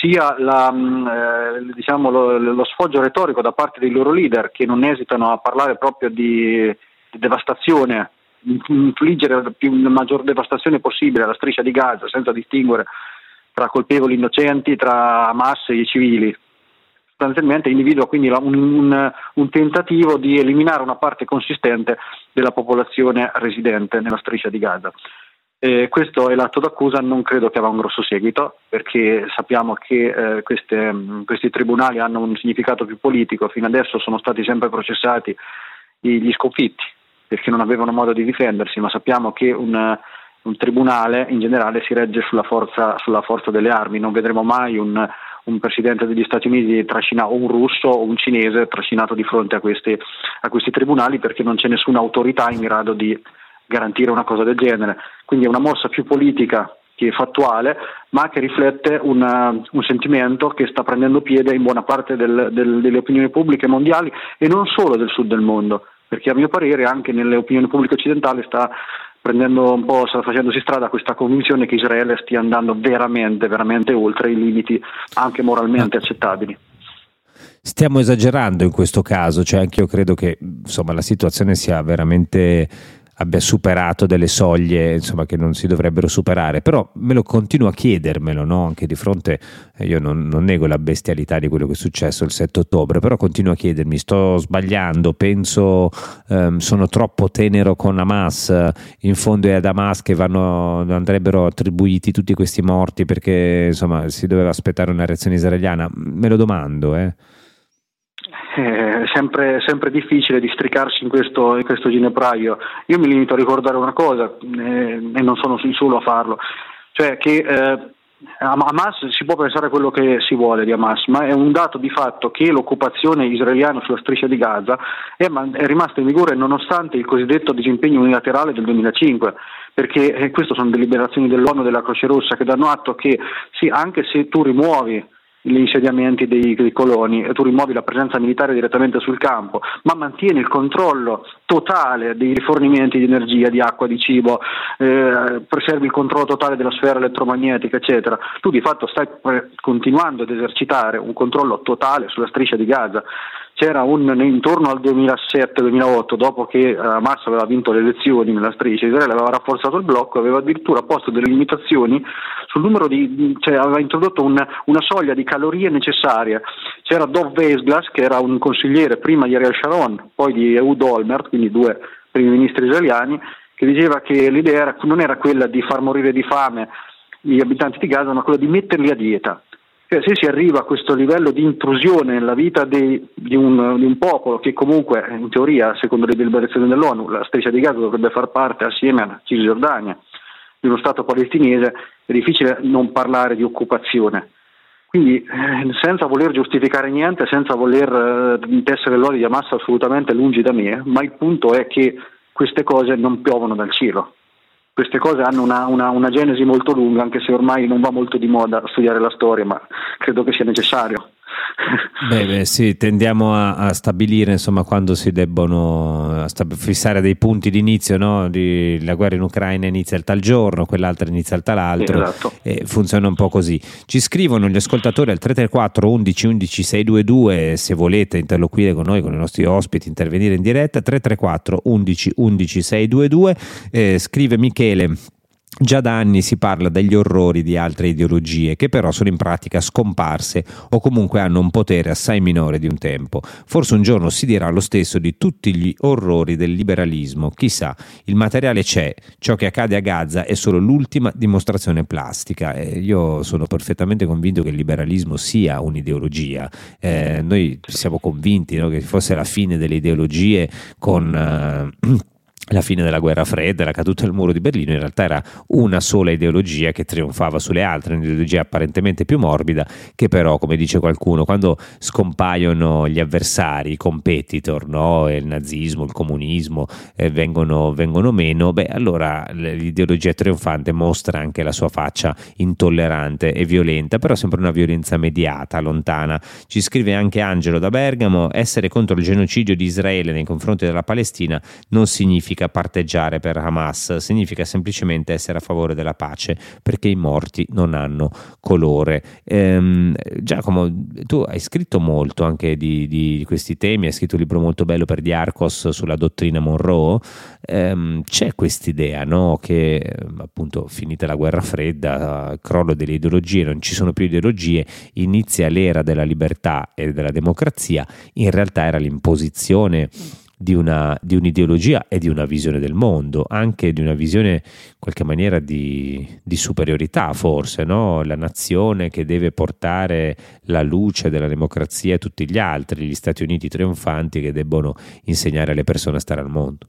sia la, mm, eh, diciamo, lo, lo, sfoggio retorico da parte dei loro leader che non esitano a parlare proprio di, di devastazione, infliggere la, più, la maggior devastazione possibile alla striscia di Gaza senza distinguere tra colpevoli innocenti, tra Hamas e i civili sostanzialmente individua quindi un, un, un, tentativo di eliminare una parte consistente della popolazione residente nella striscia di Gaza. Eh, questo è l'atto d'accusa, non credo che avrà un grosso seguito perché sappiamo che eh, queste, questi tribunali hanno un significato più politico, fino adesso sono stati sempre processati gli sconfitti perché non avevano modo di difendersi, ma sappiamo che un, un tribunale in generale si regge sulla forza, sulla forza delle armi, non vedremo mai un, un presidente degli Stati Uniti trascina, o un russo o un cinese trascinato di fronte a questi, a questi tribunali perché non c'è nessuna autorità in grado di garantire una cosa del genere. Quindi è una mossa più politica che fattuale, ma che riflette una, un sentimento che sta prendendo piede in buona parte del, del, delle opinioni pubbliche mondiali e non solo del sud del mondo, perché a mio parere anche nelle opinioni pubbliche occidentali sta prendendo un po', facendosi strada questa convinzione che Israele stia andando veramente, veramente oltre i limiti anche moralmente accettabili. Stiamo esagerando in questo caso, cioè anche io credo che insomma, la situazione sia veramente abbia superato delle soglie insomma, che non si dovrebbero superare, però me lo continuo a chiedermelo, no? anche di fronte, eh, io non, non, nego la bestialità di quello che è successo il 7 ottobre, però continuo a chiedermi, sto sbagliando, penso ehm, sono troppo tenero con Hamas, in fondo è ad Hamas che vanno, andrebbero attribuiti tutti questi morti perché insomma, si doveva aspettare una reazione israeliana, me lo domando. Eh è sempre, sempre, difficile districarsi in questo, in questo ginepraio. Io mi limito a ricordare una cosa, eh, e non sono il solo a farlo, cioè che eh, Hamas si può pensare quello che si vuole di Hamas, ma è un dato di fatto che l'occupazione israeliana sulla striscia di Gaza è, è rimasta in vigore nonostante il cosiddetto disimpegno unilaterale del 2005 perché eh, queste sono deliberazioni dell'ONU e della Croce Rossa che danno atto che sì, anche se tu rimuovi gli insediamenti dei, dei, coloni tu rimuovi la presenza militare direttamente sul campo, ma mantieni il controllo totale dei rifornimenti di energia, di acqua, di cibo, eh, preservi il controllo totale della sfera elettromagnetica, eccetera. Tu di fatto stai continuando ad esercitare un controllo totale sulla striscia di Gaza c'era un, intorno al 2007-2008, dopo che Hamas aveva vinto le elezioni nella striscia, Israele aveva rafforzato il blocco, aveva addirittura posto delle limitazioni sul numero di, cioè aveva introdotto un, una soglia di calorie necessarie. C'era Dov Vesglas, che era un consigliere prima di Ariel Sharon, poi di Ehud Olmert, quindi due primi ministri israeliani, che diceva che l'idea non era quella di far morire di fame gli abitanti di Gaza, ma quella di metterli a dieta cioè, se si arriva a questo livello di intrusione nella vita dei, di, un, di, un, popolo che comunque in teoria, secondo le deliberazioni dell'ONU, la striscia di Gaza dovrebbe far parte assieme alla Cisgiordania di uno Stato palestinese, è difficile non parlare di occupazione. Quindi eh, senza voler giustificare niente, senza voler eh, tessere l'olio di Hamas assolutamente lungi da me, ma il punto è che queste cose non piovono dal cielo queste cose hanno una, una, una, genesi molto lunga, anche se ormai non va molto di moda studiare la storia, ma credo che sia necessario. Beh, beh, sì, tendiamo a, a, stabilire insomma quando si debbono stab- fissare dei punti di inizio, no? di, la guerra in Ucraina inizia il tal giorno, quell'altra inizia il tal altro, esatto. e funziona un po' così. Ci scrivono gli ascoltatori al 334 11 11 622 se volete interloquire con noi, con i nostri ospiti, intervenire in diretta, 334 11 11 622, eh, scrive Michele Già da anni si parla degli orrori di altre ideologie che però sono in pratica scomparse o comunque hanno un potere assai minore di un tempo. Forse un giorno si dirà lo stesso di tutti gli orrori del liberalismo. Chissà, il materiale c'è, ciò che accade a Gaza è solo l'ultima dimostrazione plastica. Eh, io sono perfettamente convinto che il liberalismo sia un'ideologia. Eh, noi siamo convinti no, che fosse la fine delle ideologie con... Eh, la fine della guerra fredda, la caduta del muro di Berlino, in realtà era una sola ideologia che trionfava sulle altre, un'ideologia apparentemente più morbida, che però, come dice qualcuno, quando scompaiono gli avversari, i competitor, no? il nazismo, il comunismo, eh, vengono, vengono, meno, beh, allora l'ideologia trionfante mostra anche la sua faccia intollerante e violenta, però sempre una violenza mediata, lontana. Ci scrive anche Angelo da Bergamo, essere contro il genocidio di Israele nei confronti della Palestina non significa significa parteggiare per Hamas, significa semplicemente essere a favore della pace perché i morti non hanno colore. Ehm, Giacomo, tu hai scritto molto anche di, di, questi temi, hai scritto un libro molto bello per Diarcos sulla dottrina Monroe. Ehm, c'è quest'idea no? che appunto finita la guerra fredda, crollo delle ideologie, non ci sono più ideologie, inizia l'era della libertà e della democrazia, in realtà era l'imposizione di, una, di, un'ideologia e di una visione del mondo, anche di una visione in qualche maniera di, di superiorità forse, no? la nazione che deve portare la luce della democrazia a tutti gli altri, gli Stati Uniti trionfanti che debbono insegnare alle persone a stare al mondo.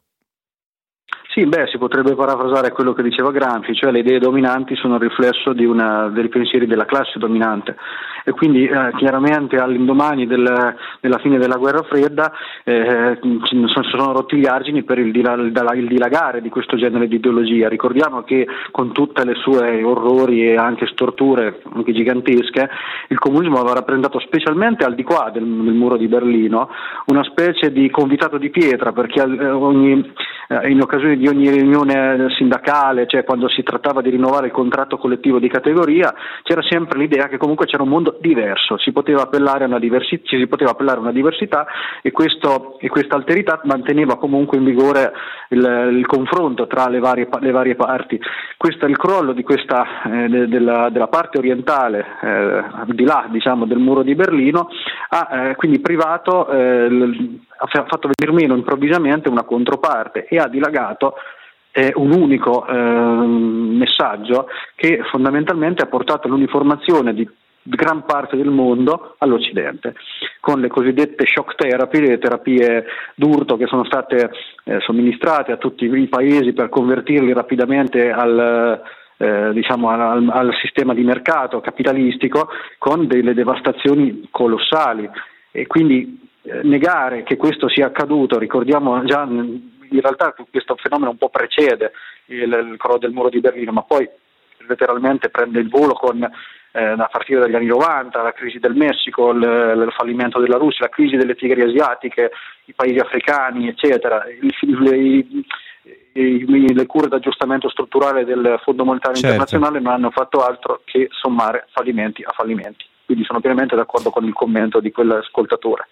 Sì, beh, si potrebbe parafrasare quello che diceva Gramsci, cioè le idee dominanti sono il riflesso una, dei pensieri della classe dominante e quindi eh, chiaramente all'indomani del, della fine della guerra fredda eh, ci sono rotti gli argini per il, il, dilagare di questo genere di ideologia. Ricordiamo che con tutte le sue orrori e anche storture anche gigantesche, il comunismo aveva rappresentato specialmente al di qua del, del muro di Berlino una specie di convitato di pietra perché eh, ogni, eh, in occasione di ogni riunione sindacale, cioè quando si trattava di rinnovare il contratto collettivo di categoria, c'era sempre l'idea che comunque c'era un mondo diverso, si poteva appellare a una, diversi- ci si poteva appellare a una diversità e, questo, e, questa alterità manteneva comunque in vigore il, il confronto tra le varie, le varie, parti. Questo, il crollo questa, eh, de, della, della, parte orientale, eh, di là diciamo, del muro di Berlino, ha eh, quindi privato eh, ha fatto venire meno improvvisamente una controparte e ha dilagato eh, un unico eh, messaggio che fondamentalmente ha portato all'uniformazione di gran parte del mondo all'Occidente, con le cosiddette shock therapy, le terapie d'urto che sono state eh, somministrate a tutti i paesi per convertirli rapidamente al, eh, diciamo al, al, sistema di mercato capitalistico con delle devastazioni colossali. E quindi eh, negare che questo sia accaduto, ricordiamo già in realtà questo fenomeno un po' precede il, il crollo del muro di Berlino, ma poi letteralmente prende il volo con eh, a partire dagli anni 90, la crisi del Messico, il, il, fallimento della Russia, la crisi delle tigri asiatiche, i paesi africani, eccetera. Il, il, le cure d'aggiustamento strutturale del Fondo Monetario certo. Internazionale non hanno fatto altro che sommare fallimenti a fallimenti. Quindi sono pienamente d'accordo con il commento di quell'ascoltatore.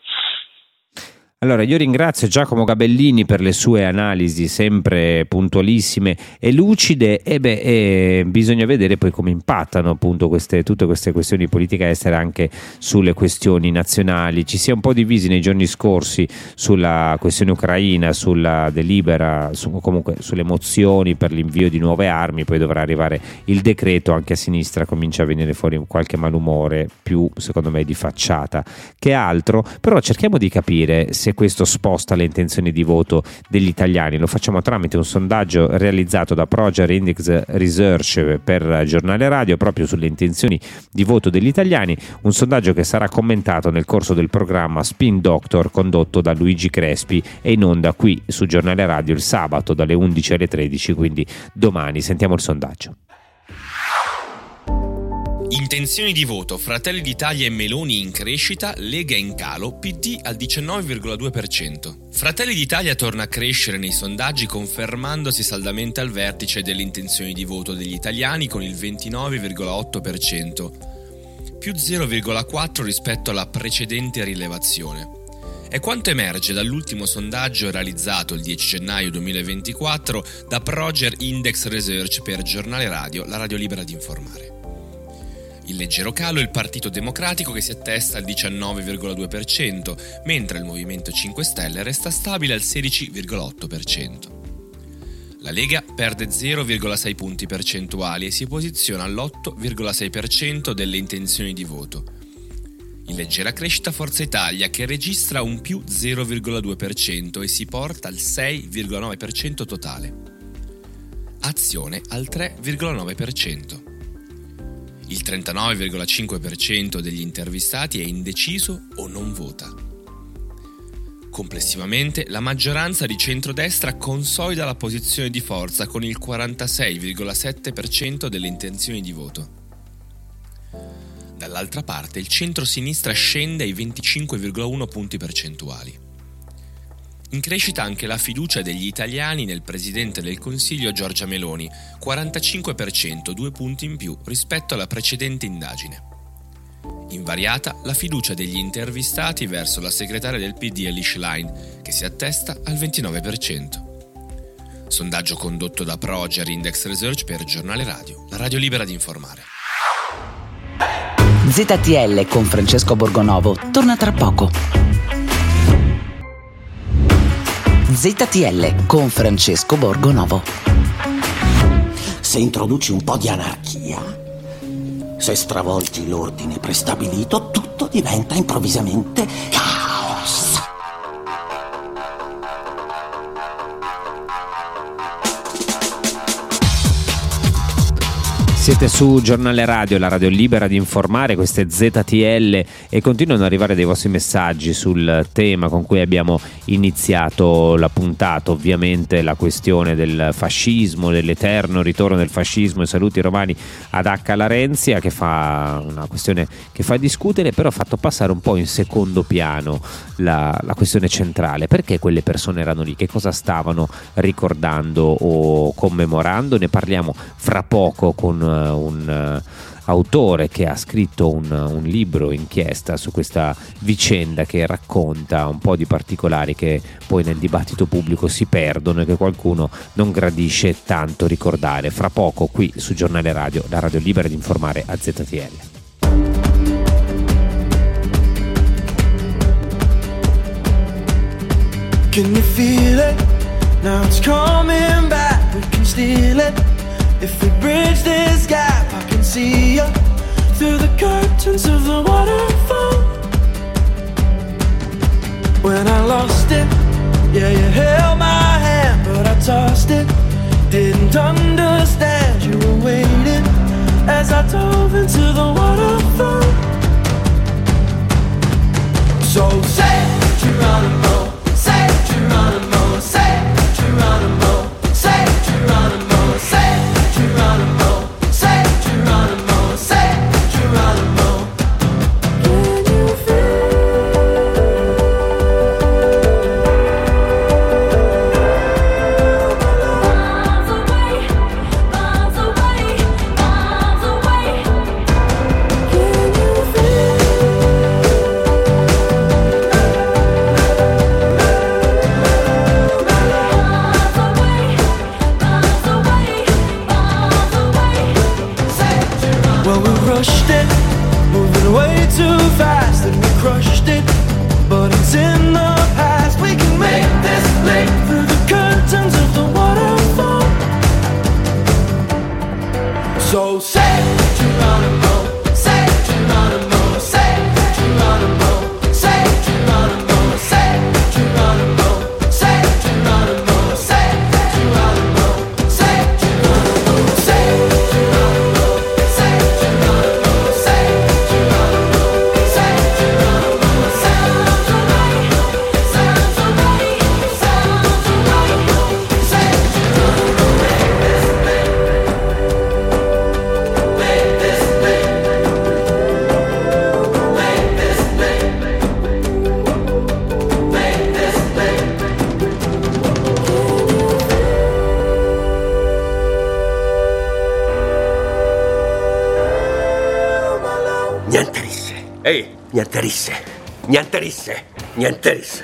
Allora, io ringrazio Giacomo Gabellini per le sue analisi sempre puntualissime e lucide. E beh, e bisogna vedere poi come impattano appunto queste, tutte queste questioni di politica estera anche sulle questioni nazionali. Ci si è un po' divisi nei giorni scorsi sulla questione ucraina, sulla delibera, su, comunque sulle mozioni per l'invio di nuove armi, poi dovrà arrivare il decreto, anche a sinistra comincia a venire fuori qualche malumore più secondo me di facciata che altro, però cerchiamo di capire se se questo sposta le intenzioni di voto degli italiani. Lo facciamo tramite un sondaggio realizzato da Proger Index Research per Giornale Radio proprio sulle intenzioni di voto degli italiani, un sondaggio che sarà commentato nel corso del programma Spin Doctor condotto da Luigi Crespi e in onda qui su Giornale Radio il sabato dalle 11 alle 13, quindi domani sentiamo il sondaggio. Intenzioni di voto Fratelli d'Italia e Meloni in crescita, Lega in calo, PD al 19,2%. Fratelli d'Italia torna a crescere nei sondaggi confermandosi saldamente al vertice delle intenzioni di voto degli italiani con il 29,8%, più 0,4 rispetto alla precedente rilevazione. È quanto emerge dall'ultimo sondaggio realizzato il 10 gennaio 2024 da Proger Index Research per Giornale Radio, la radio libera di informare. Il leggero calo il Partito Democratico che si attesta al 19,2%, mentre il Movimento 5 Stelle resta stabile al 16,8%. La Lega perde 0,6 punti percentuali e si posiziona all'8,6% delle intenzioni di voto in leggera crescita Forza Italia che registra un più 0,2% e si porta al 6,9% totale. Azione al 3,9%. Il 39,5% degli intervistati è indeciso o non vota. Complessivamente la maggioranza di centrodestra consolida la posizione di forza con il 46,7% delle intenzioni di voto. Dall'altra parte il centro-sinistra scende ai 25,1 punti percentuali. In crescita anche la fiducia degli italiani nel Presidente del Consiglio Giorgia Meloni, 45%, due punti in più rispetto alla precedente indagine. Invariata la fiducia degli intervistati verso la segretaria del PD Elish Line, che si attesta al 29%. Sondaggio condotto da Proger Index Research per Giornale Radio, la radio libera di informare. ZTL con Francesco Borgonovo torna tra poco. ZTL con Francesco Borgonovo. Se introduci un po' di anarchia, se stravolgi l'ordine prestabilito, tutto diventa improvvisamente Siete su Giornale Radio, la radio libera di informare, queste ZTL e continuano ad arrivare dei vostri messaggi sul tema con cui abbiamo iniziato la puntata, ovviamente la questione del fascismo, dell'eterno ritorno del fascismo e saluti romani ad H. Larenzia che fa una questione che fa discutere, però ha fatto passare un po' in secondo piano la, la questione centrale, perché quelle persone erano lì, che cosa stavano ricordando o commemorando, ne parliamo fra poco con un uh, autore che ha scritto un, un, libro inchiesta su questa vicenda che racconta un po' di particolari che poi nel dibattito pubblico si perdono e che qualcuno non gradisce tanto ricordare. Fra poco qui su Giornale Radio, la radio libera di informare a ZTL. Can you feel it? Now it's coming back, we can steal it. If we bridge this gap, I can see you through the curtains of the waterfall. When I lost it, yeah, you held my hand, but I tossed it. Didn't understand you were waiting as I dove into the waterfall. So say, Geronimo, say, Geronimo, say, niente risse, niente risse, niente risse.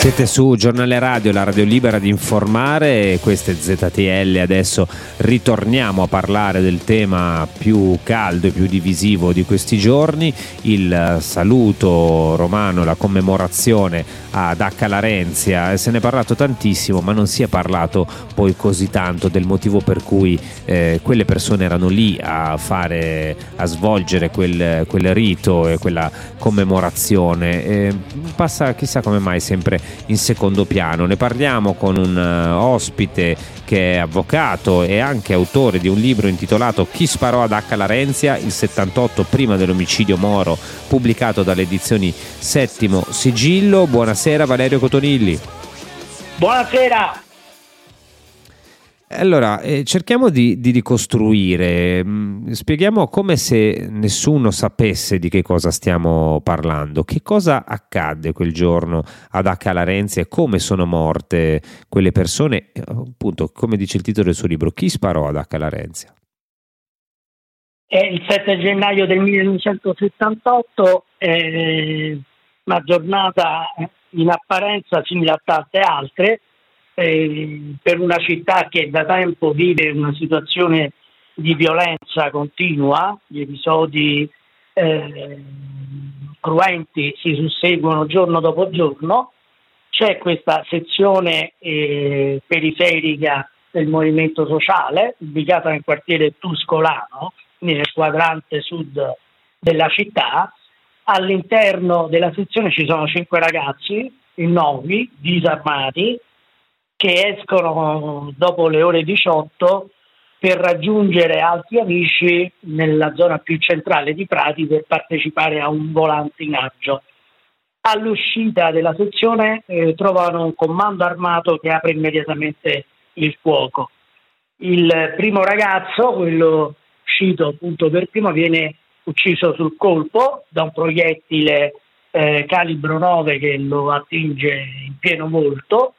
Siete su Giornale Radio, la radio libera di informare, questo è ZTL, adesso ritorniamo a parlare del tema più caldo e più divisivo di questi giorni, il saluto romano, la commemorazione ad H. Larenzia, se ne è parlato tantissimo ma non si è parlato poi così tanto del motivo per cui eh, quelle persone erano lì a fare, a svolgere quel, quel rito e quella commemorazione, eh, passa chissà come mai sempre in secondo piano. Ne parliamo con un uh, ospite che è avvocato e anche autore di un libro intitolato Chi sparò ad H. Larenzia, il 78 prima dell'omicidio Moro, pubblicato dalle edizioni Settimo Sigillo. Buonasera Valerio Cotonilli. Buonasera. Allora, eh, cerchiamo di, di ricostruire, mm, spieghiamo come se nessuno sapesse di che cosa stiamo parlando. Che cosa accadde quel giorno ad H. Larenzi e come sono morte quelle persone? Eh, appunto, come dice il titolo del suo libro, chi sparò ad H. Larenzia? È il 7 gennaio del 1978, è una giornata in apparenza simile a tante altre, eh, per una città che da tempo vive una situazione di violenza continua, gli episodi eh, cruenti si susseguono giorno dopo giorno, c'è questa sezione eh, periferica del movimento sociale ubicata nel quartiere Tuscolano, nel quadrante sud della città. All'interno della sezione ci sono cinque ragazzi, nuovi, disarmati, che escono dopo le ore 18 per raggiungere altri amici nella zona più centrale di Prati per partecipare a un volantinaggio. All'uscita della sezione eh, trovano un comando armato che apre immediatamente il fuoco. Il primo ragazzo, quello uscito appunto per primo, viene ucciso sul colpo da un proiettile eh, calibro 9 che lo attinge in pieno volto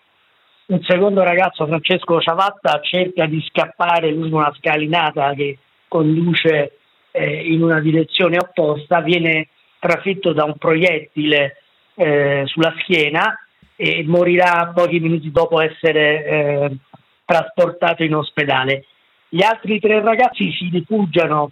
un secondo ragazzo, Francesco Ciavatta, cerca di scappare lungo una scalinata che conduce eh, in una direzione opposta, viene trafitto da un proiettile eh, sulla schiena e morirà pochi minuti dopo essere eh, trasportato in ospedale. Gli altri tre ragazzi si rifugiano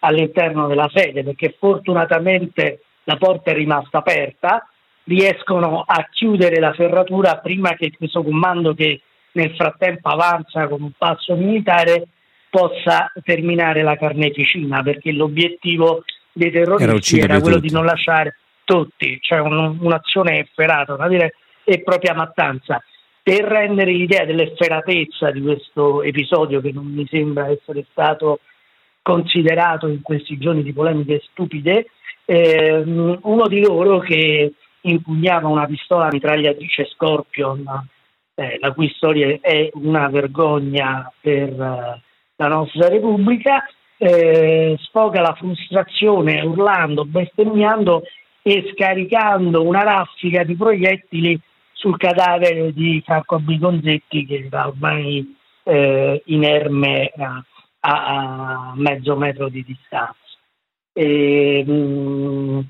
all'interno della sede perché fortunatamente la porta è rimasta aperta riescono a chiudere la ferratura prima che questo comando che nel frattempo avanza con un passo militare possa terminare la carneficina perché l'obiettivo dei terroristi era, era quello tutti. di non lasciare tutti, cioè un, un'azione efferata, una vera e propria mattanza. Per rendere l'idea dell'efferatezza di questo episodio che non mi sembra essere stato considerato in questi giorni di polemiche stupide, eh, uno di loro che impugnava una pistola mitragliatrice Scorpion, eh, la cui storia è una vergogna per eh, la nostra Repubblica, eh, sfoga la frustrazione urlando, bestemmiando e scaricando una raffica di proiettili sul cadavere di Franco Bigonzetti che era ormai eh, inerme a, a, mezzo metro di distanza. E, mh, mm,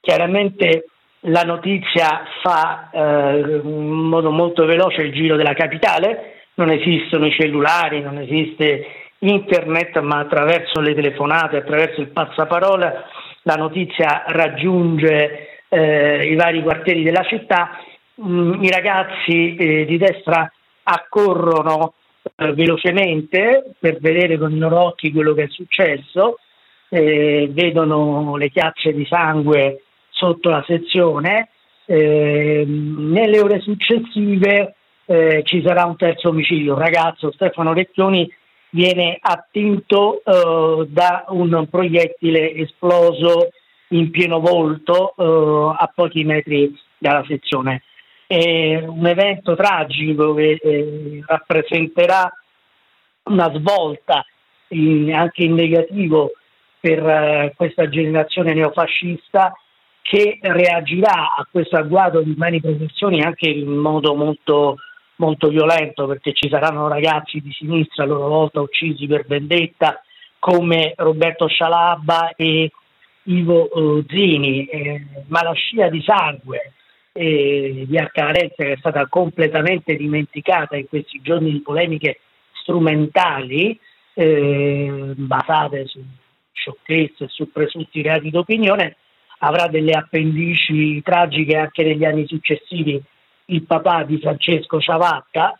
chiaramente la notizia fa eh, in modo molto veloce il giro della capitale, non esistono i cellulari, non esiste internet, ma attraverso le telefonate, attraverso il passaparola, la notizia raggiunge eh, i vari quartieri della città, mm, i ragazzi eh, di destra accorrono eh, velocemente per vedere con i loro occhi quello che è successo, eh, vedono le chiacce di sangue sotto la sezione. Eh, nelle ore successive eh, ci sarà un terzo omicidio. Un ragazzo, Stefano Recchioni, viene attinto eh, da un proiettile esploso in pieno volto eh, a pochi metri dalla sezione. È un evento tragico che eh, rappresenterà una svolta in, anche in negativo per eh, questa generazione neofascista che reagirà a questo agguato di manifestazioni anche in modo molto, molto violento perché ci saranno ragazzi di sinistra a loro volta uccisi per vendetta, come Roberto Scialabba e Ivo eh, Zini, eh, ma la scia di sangue eh, di Accarenza che è stata completamente dimenticata in questi giorni di polemiche strumentali eh, basate su sciocchezze e su presunti reati d'opinione, avrà delle appendici tragiche anche negli anni successivi. Il papà di Francesco Ciavatta,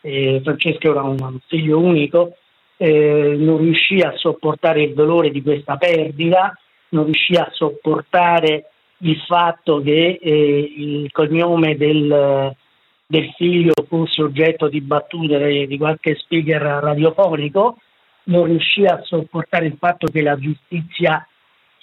eh, Francesco era un figlio unico, eh, non riuscì a sopportare il dolore di questa perdita, non riuscì a sopportare il fatto che eh, il cognome del, del, figlio fosse oggetto di battute di qualche speaker radiofonico, non riuscì a sopportare il fatto che la giustizia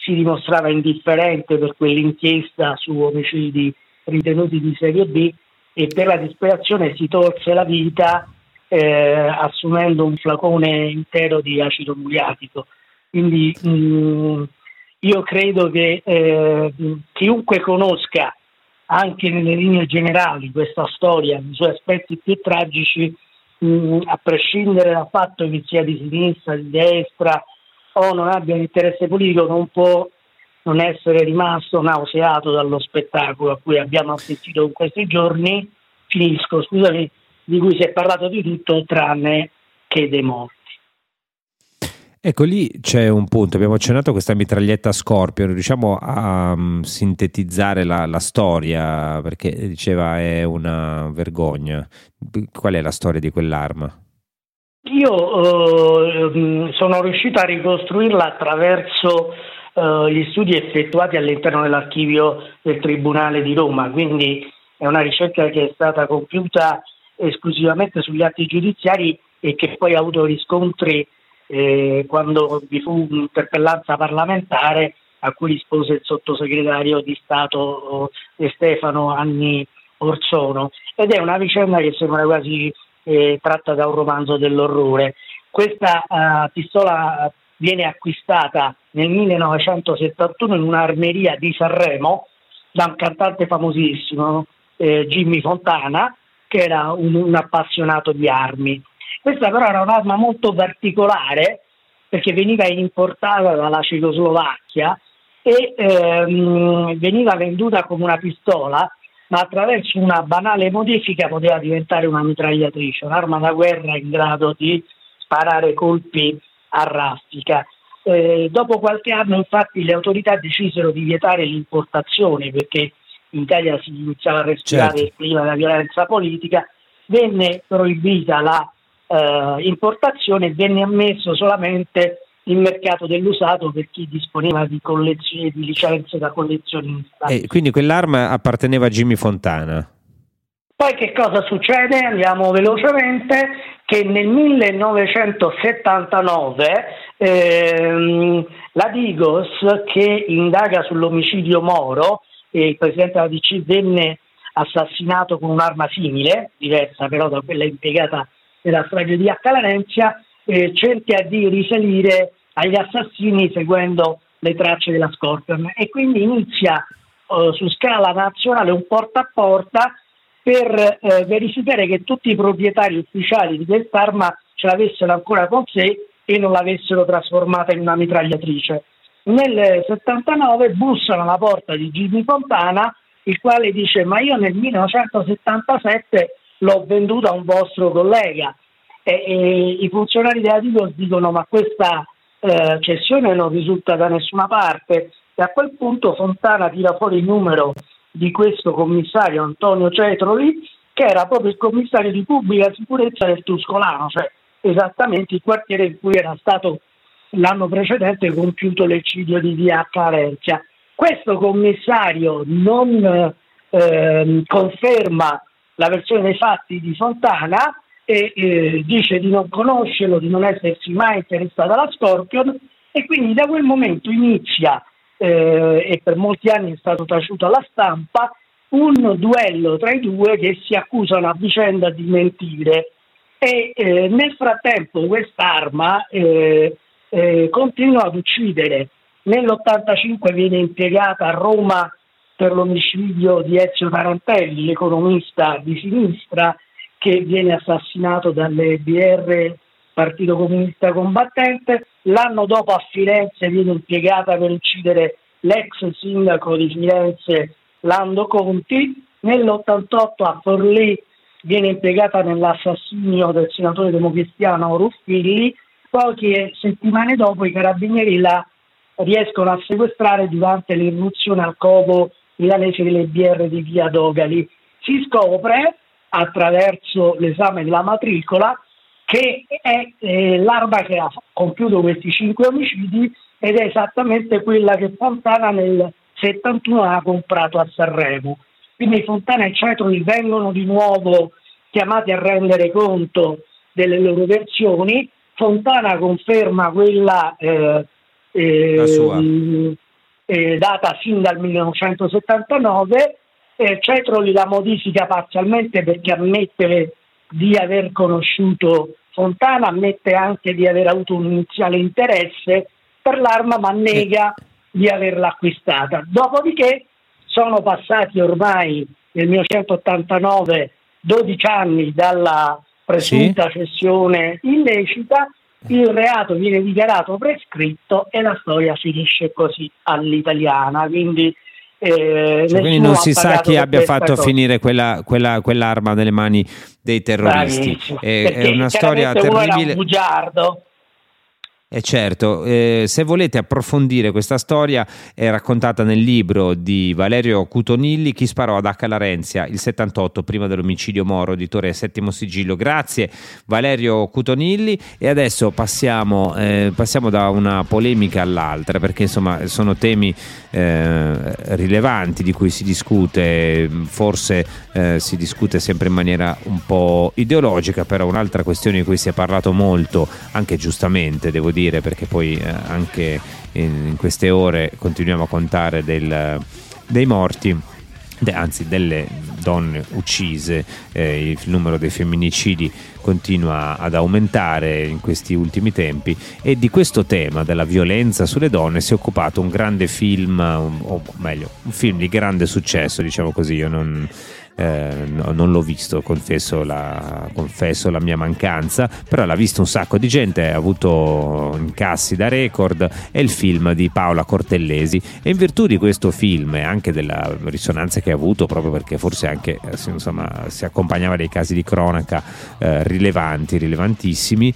si dimostrava indifferente per quell'inchiesta su omicidi ritenuti di serie B e per la disperazione si tolse la vita eh, assumendo un flacone intero di acido muriatico. Quindi mh, mm, io credo che eh, chiunque conosca anche nelle linee generali questa storia, i suoi aspetti più tragici, mh, a prescindere dal fatto che sia di sinistra, di destra o non abbia un interesse politico, non può non essere rimasto nauseato dallo spettacolo a cui abbiamo assistito in questi giorni. Finisco, scusami, di cui si è parlato di tutto tranne che dei morti. Ecco lì c'è un punto, abbiamo accennato questa mitraglietta Scorpion, riusciamo a um, sintetizzare la, la, storia perché diceva è una vergogna. Qual è la storia di quell'arma? Io uh, sono riuscito a ricostruirla attraverso uh, gli studi effettuati all'interno dell'archivio del Tribunale di Roma, quindi è una ricerca che è stata compiuta esclusivamente sugli atti giudiziari e che poi ha avuto riscontri eh, quando vi fu un'interpellanza parlamentare a cui rispose il sottosegretario di Stato eh, Stefano anni Orsono. Ed è una vicenda che sembra quasi eh, tratta da un romanzo dell'orrore. Questa uh, pistola viene acquistata nel 1971 in un'armeria di Sanremo da un cantante famosissimo, eh, Jimmy Fontana, che era un, un appassionato di armi. Questa però era un'arma molto particolare perché veniva importata dalla Cecoslovacchia e ehm, veniva venduta come una pistola, ma attraverso una banale modifica poteva diventare una mitragliatrice, un'arma da guerra in grado di sparare colpi a raffica. Eh, dopo qualche anno infatti le autorità decisero di vietare l'importazione perché in Italia si iniziava a respirare certo. il clima della violenza politica, venne proibita la eh, importazione e venne ammesso solamente il mercato dell'usato per chi disponeva di, collezioni, di licenze da collezionista. E quindi quell'arma apparteneva a Jimmy Fontana? Poi che cosa succede? Andiamo velocemente, che nel 1979 ehm, la Digos che indaga sull'omicidio Moro e il presidente della DC venne assassinato con un'arma simile, diversa però da quella impiegata nella strage di Accalarenzia, eh, cerca di risalire agli assassini seguendo le tracce della Scorpion. E quindi inizia eh, su scala nazionale un porta a porta per eh, verificare che tutti i proprietari ufficiali di quest'arma ce l'avessero ancora con sé e non l'avessero trasformata in una mitragliatrice. Nel 79 bussano alla porta di Jimmy Fontana, il quale dice ma io nel 1977 l'ho venduto a un vostro collega e, e i funzionari della Digos dicono ma questa eh, cessione non risulta da nessuna parte e a quel punto Fontana tira fuori il numero di questo commissario Antonio Cetroli che era proprio il commissario di pubblica sicurezza del Tuscolano, cioè esattamente il quartiere in cui era stato l'anno precedente compiuto l'eccidio di via Carencia. Questo commissario non eh, conferma la versione dei fatti di Fontana e eh, dice di non conoscerlo, di non essersi mai interessato alla Scorpion e quindi da quel momento inizia, eh, e per molti anni è stato taciuto alla stampa, un duello tra i due che si accusano a vicenda di mentire e eh, nel frattempo quest'arma eh, eh, continua ad uccidere. Nell'85 viene impiegata a Roma per l'omicidio di Ezio Tarantelli, l'economista di sinistra che viene assassinato dalle BR Partito Comunista Combattente, l'anno dopo a Firenze viene impiegata per uccidere l'ex sindaco di Firenze Lando Conti, nell'88 a Forlì viene impiegata nell'assassinio del senatore democristiano Ruffilli, poche settimane dopo i carabinieri la riescono a sequestrare durante l'irruzione al covo milanese delle BR di via Dogali. Si scopre attraverso l'esame della matricola che è eh, l'arma che ha compiuto questi cinque omicidi ed è esattamente quella che Fontana nel 71 ha comprato a Sanremo. Quindi Fontana e Cetroli vengono di nuovo chiamati a rendere conto delle loro versioni. Fontana conferma quella eh, eh, eh, data sin dal 1979, Cetroli la modifica parzialmente perché ammette di aver conosciuto Fontana, ammette anche di aver avuto un iniziale interesse per l'arma, ma nega di averla acquistata. Dopodiché sono passati ormai nel 1989 12 anni dalla presunta sì. cessione illecita, il reato viene dichiarato prescritto e la storia finisce così all'italiana. Quindi, eh, cioè, quindi non si sa chi abbia fatto cosa. finire quella, quella, quell'arma nelle mani dei terroristi. È, è, una storia terribile. un bugiardo eh certo, eh, se volete approfondire questa storia è raccontata nel libro di Valerio Cutonilli, Chi sparò ad H. Larenzia, il 78, prima dell'omicidio Moro, editore Settimo Sigillo. Grazie Valerio Cutonilli e adesso passiamo, eh, passiamo da una polemica all'altra perché insomma sono temi eh, rilevanti di cui si discute, forse eh, si discute sempre in maniera un po' ideologica, però un'altra questione di cui si è parlato molto, anche giustamente devo dire, dire perché poi eh, anche in, in, queste ore continuiamo a contare del, dei morti anzi delle donne uccise, eh, il numero dei femminicidi continua ad aumentare in questi ultimi tempi. E di questo tema della violenza sulle donne si è occupato un grande film, o meglio, un film di grande successo, diciamo così, io non eh, no, non l'ho visto, confesso la, confesso la, mia mancanza, però l'ha visto un sacco di gente, ha avuto incassi da record, è il film di Paola Cortellesi. E in virtù di questo film e anche della risonanza che ha avuto, proprio perché forse anche insomma, si accompagnava dei casi di cronaca eh, rilevanti, rilevantissimi,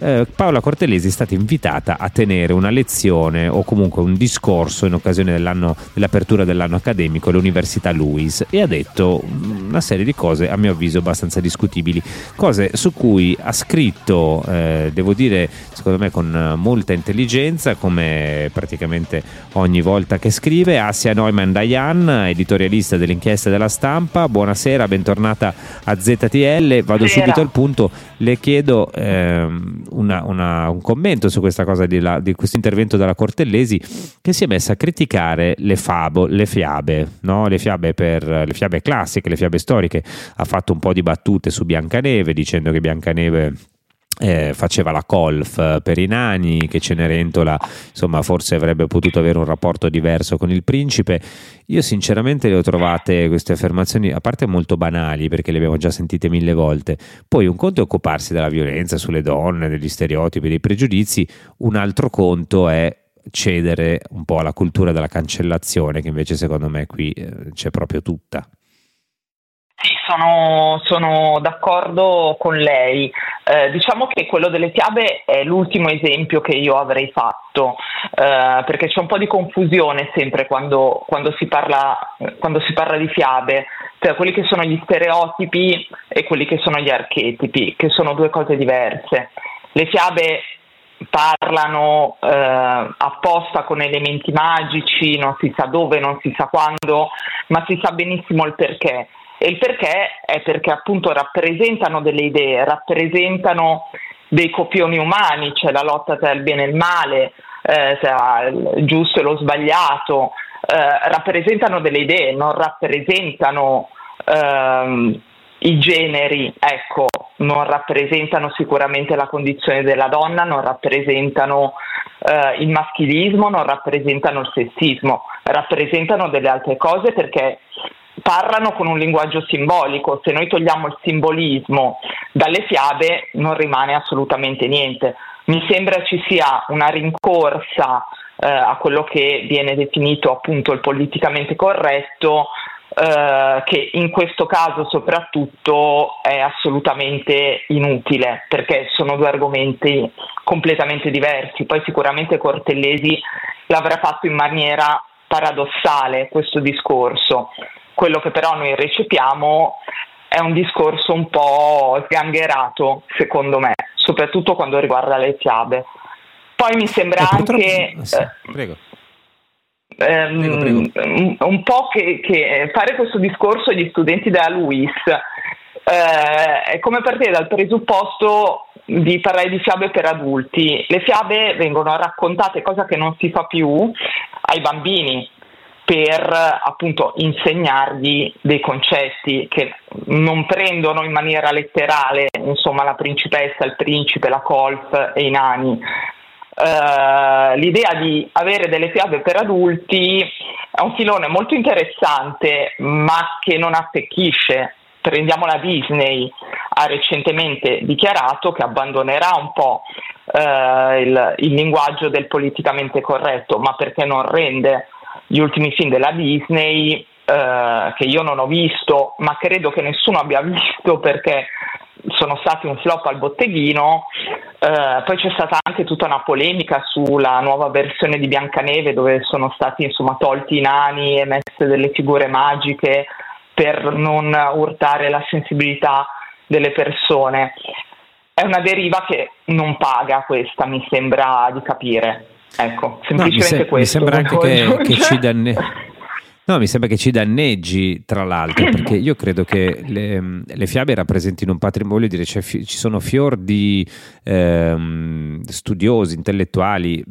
eh, Paola Cortellesi è stata invitata a tenere una lezione o comunque un discorso in occasione dell'apertura dell'anno accademico all'Università Luis e ha detto una serie di cose a mio avviso abbastanza discutibili, cose su cui ha scritto, eh, devo dire, secondo me con molta intelligenza, come praticamente ogni volta che scrive, Asia Neumann Dayan, editorialista dell'inchiesta della stampa, buonasera, bentornata a ZTL, vado subito al punto, le chiedo ehm, una, una, un commento su questa cosa di, la, di, questo intervento della Cortellesi che si è messa a criticare le, fabo, le fiabe, no? le, fiabe per, le fiabe classiche, le fiabe storiche. Ha fatto un po' di battute su Biancaneve dicendo che Biancaneve eh, faceva la colf per i nani, che Cenerentola insomma forse avrebbe potuto avere un rapporto diverso con il principe. Io sinceramente le ho trovate queste affermazioni, a parte molto banali perché le abbiamo già sentite mille volte, poi un conto è occuparsi della violenza sulle donne, degli stereotipi, dei pregiudizi, un altro conto è cedere un po' alla cultura della cancellazione che invece secondo me qui eh, c'è proprio tutta. Sì, sono, sono, d'accordo con lei. Eh, diciamo che quello delle fiabe è l'ultimo esempio che io avrei fatto, eh, perché c'è un po' di confusione sempre quando, quando, si parla, quando, si parla, di fiabe, cioè quelli che sono gli stereotipi e quelli che sono gli archetipi, che sono due cose diverse. Le fiabe parlano eh, apposta con elementi magici, non si sa dove, non si sa quando, ma si sa benissimo il perché e il perché è perché appunto rappresentano delle idee, rappresentano dei copioni umani, cioè la lotta tra il bene e il male, eh, tra il giusto e lo sbagliato, eh, rappresentano delle idee, non rappresentano ehm, i generi, ecco, non rappresentano sicuramente la condizione della donna, non rappresentano eh, il maschilismo, non rappresentano il sessismo, rappresentano delle altre cose perché parlano con un linguaggio simbolico, se noi togliamo il simbolismo dalle fiabe non rimane assolutamente niente. Mi sembra ci sia una rincorsa eh, a quello che viene definito appunto il politicamente corretto, eh, che in questo caso soprattutto è assolutamente inutile perché sono due argomenti completamente diversi. Poi sicuramente Cortellesi l'avrà fatto in maniera paradossale questo discorso. Quello che però noi recepiamo è un discorso un po' sgangherato, secondo me, soprattutto quando riguarda le fiabe. Poi mi sembra eh, anche... Sì, prego. Ehm, prego, prego. un po' che, che, fare questo discorso agli studenti della LUIS eh, è come partire dal presupposto di parlare di fiabe per adulti. Le fiabe vengono raccontate, cosa che non si fa più, ai bambini per appunto insegnargli dei concetti che non prendono in maniera letterale, insomma, la principessa, il principe, la colf e i nani. Uh, l'idea di avere delle fiabe per adulti è un filone molto interessante, ma che non attecchisce. Prendiamo la Disney, ha recentemente dichiarato che abbandonerà un po' uh, il, il linguaggio del politicamente corretto, ma perché non rende gli ultimi film della Disney eh, che io non ho visto, ma credo che nessuno abbia visto perché sono stati un flop al botteghino. Eh, poi c'è stata anche tutta una polemica sulla nuova versione di Biancaneve dove sono stati insomma tolti i nani e messe delle figure magiche per non urtare la sensibilità delle persone. È una deriva che non paga questa, mi sembra di capire. Ecco, semplicemente no, mi se- questo. Mi sembra anche che, che, ci danne... No, mi sembra che ci danneggi, tra l'altro, perché io credo che le, le fiabe rappresentino un patrimonio, dire, cioè, ci sono fior di ehm, studiosi, intellettuali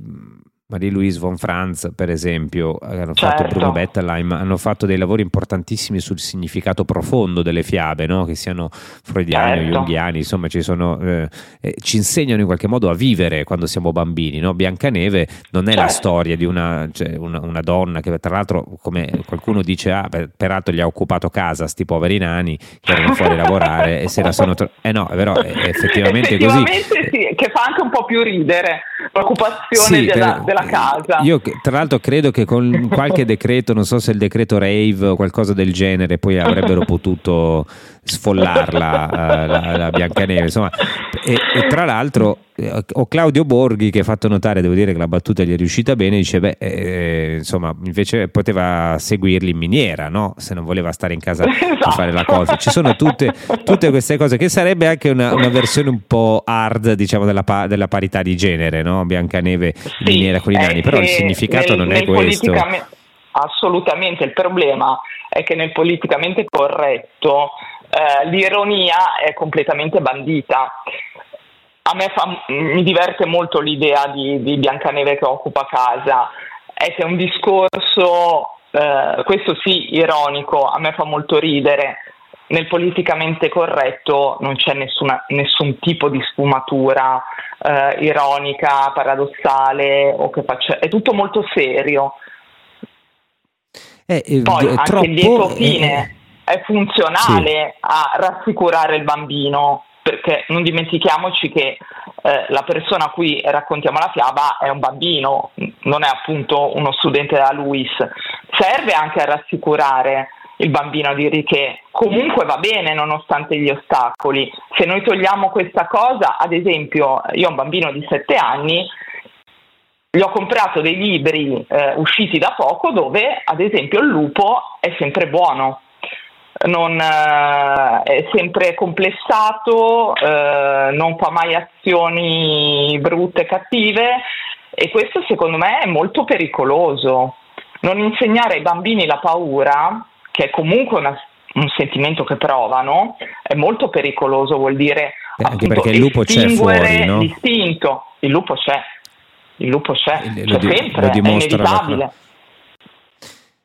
Marie-Louise von Franz, per esempio, hanno certo. fatto Bruno Bettelheim, hanno fatto dei lavori importantissimi sul significato profondo delle fiabe, no? che siano freudiani certo. o junghiani, insomma, ci, sono, eh, eh, ci, insegnano in qualche modo a vivere quando siamo bambini. No? Biancaneve non è certo. la storia di una, cioè, una, una, donna che, tra l'altro, come qualcuno dice, ah, peraltro gli ha occupato casa, sti poveri nani che erano fuori a lavorare e se la sono. Tro- eh no, però è effettivamente, effettivamente così. Sì, che fa anche un po' più ridere l'occupazione sì, della, per, della della casa. Io tra l'altro credo che con qualche decreto, non so se il decreto rave o qualcosa del genere, poi avrebbero potuto sfollarla uh, la, la Biancaneve. Insomma, e, e tra l'altro eh, ho Claudio Borghi che ha fatto notare, devo dire che la battuta gli è riuscita bene, dice beh, eh, insomma, invece poteva seguirli in miniera, no? Se non voleva stare in casa esatto. a fare la cosa. Ci sono tutte, tutte, queste cose che sarebbe anche una, una versione un po' hard, diciamo, della, della parità di genere, no? Biancaneve sì, miniera con i nani, però il significato nel, non è questo. Assolutamente, il problema è che nel politicamente corretto eh, l'ironia è completamente bandita a me fa, mi diverte molto l'idea di, di, Biancaneve che occupa casa, è che è un discorso, eh, questo sì, ironico, a me fa molto ridere. Nel politicamente corretto non c'è nessuna, nessun tipo di sfumatura eh, ironica, paradossale, o che faccia, è tutto molto serio. Eh, eh, Poi anche troppo, il lieto fine è funzionale sì. a rassicurare il bambino perché non dimentichiamoci che eh, la persona a cui raccontiamo la fiaba è un bambino, non è appunto uno studente della LUIS. Serve anche a rassicurare il bambino a dire che comunque va bene nonostante gli ostacoli. Se noi togliamo questa cosa, ad esempio, io ho un bambino di 7 anni, gli ho comprato dei libri eh, usciti da poco dove, ad esempio, il lupo è sempre buono non, eh, è sempre complessato, eh, non fa mai azioni brutte cattive e questo secondo me è molto pericoloso. Non insegnare ai bambini la paura, che è comunque una, un sentimento che provano, è molto pericoloso, vuol dire Beh, anche perché il lupo c'è fuori, no? l'istinto. Il lupo c'è, il lupo c'è, lo, c'è sempre, lo dimostra è inevitabile.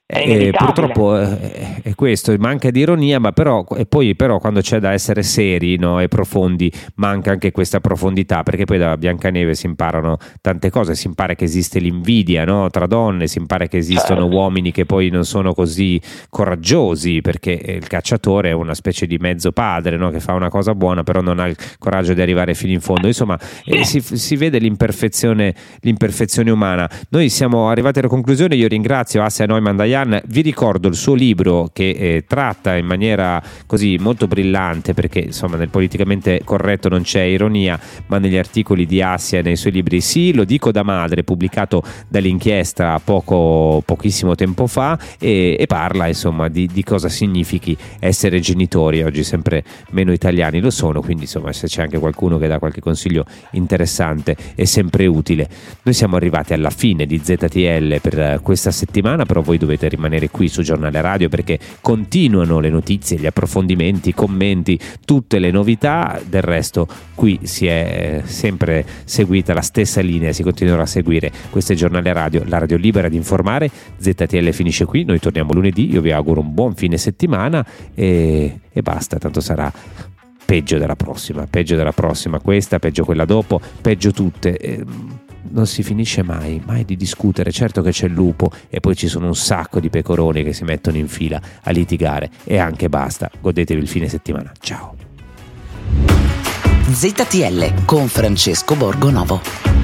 È Eh, purtroppo eh, è questo, manca di ironia, ma però, e poi però quando c'è da essere seri no, e profondi manca anche questa profondità, perché poi da Biancaneve si imparano tante cose, si impara che esiste l'invidia no, tra donne, si impara che esistono Certo. uomini che poi non sono così coraggiosi, perché il cacciatore è una specie di mezzo padre no, che fa una cosa buona, però non ha il coraggio di arrivare fino in fondo. Insomma, eh, si, si vede l'imperfezione, l'imperfezione umana. Noi siamo arrivati alla conclusione, io ringrazio Assia Neumann Dayan, vi ricordo il suo libro che eh, tratta in maniera così molto brillante, perché insomma nel politicamente corretto non c'è ironia, ma negli articoli di Assia e nei suoi libri sì, lo dico da madre, pubblicato dall'inchiesta poco, pochissimo tempo fa e, e parla insomma di, di cosa significhi essere genitori, oggi sempre meno italiani lo sono, quindi insomma se c'è anche qualcuno che dà qualche consiglio interessante è sempre utile. Noi siamo arrivati alla fine di ZTL per eh, questa settimana, però voi dovete rimanere qui su Giornale Radio perché continuano le notizie, gli approfondimenti, i commenti, tutte le novità. Del resto qui si è sempre seguita la stessa linea, si continuerà a seguire. Questo è Giornale Radio, la radio libera di informare. ZTL finisce qui, noi torniamo lunedì, io vi auguro un buon fine settimana e, e basta, tanto sarà peggio della prossima, peggio della prossima, questa, peggio quella dopo, peggio tutte. Non si finisce mai, mai di discutere. Certo che c'è il lupo e poi ci sono un sacco di pecoroni che si mettono in fila a litigare e anche basta. Godetevi il fine settimana. Ciao. ZTL con Francesco Borgonovo.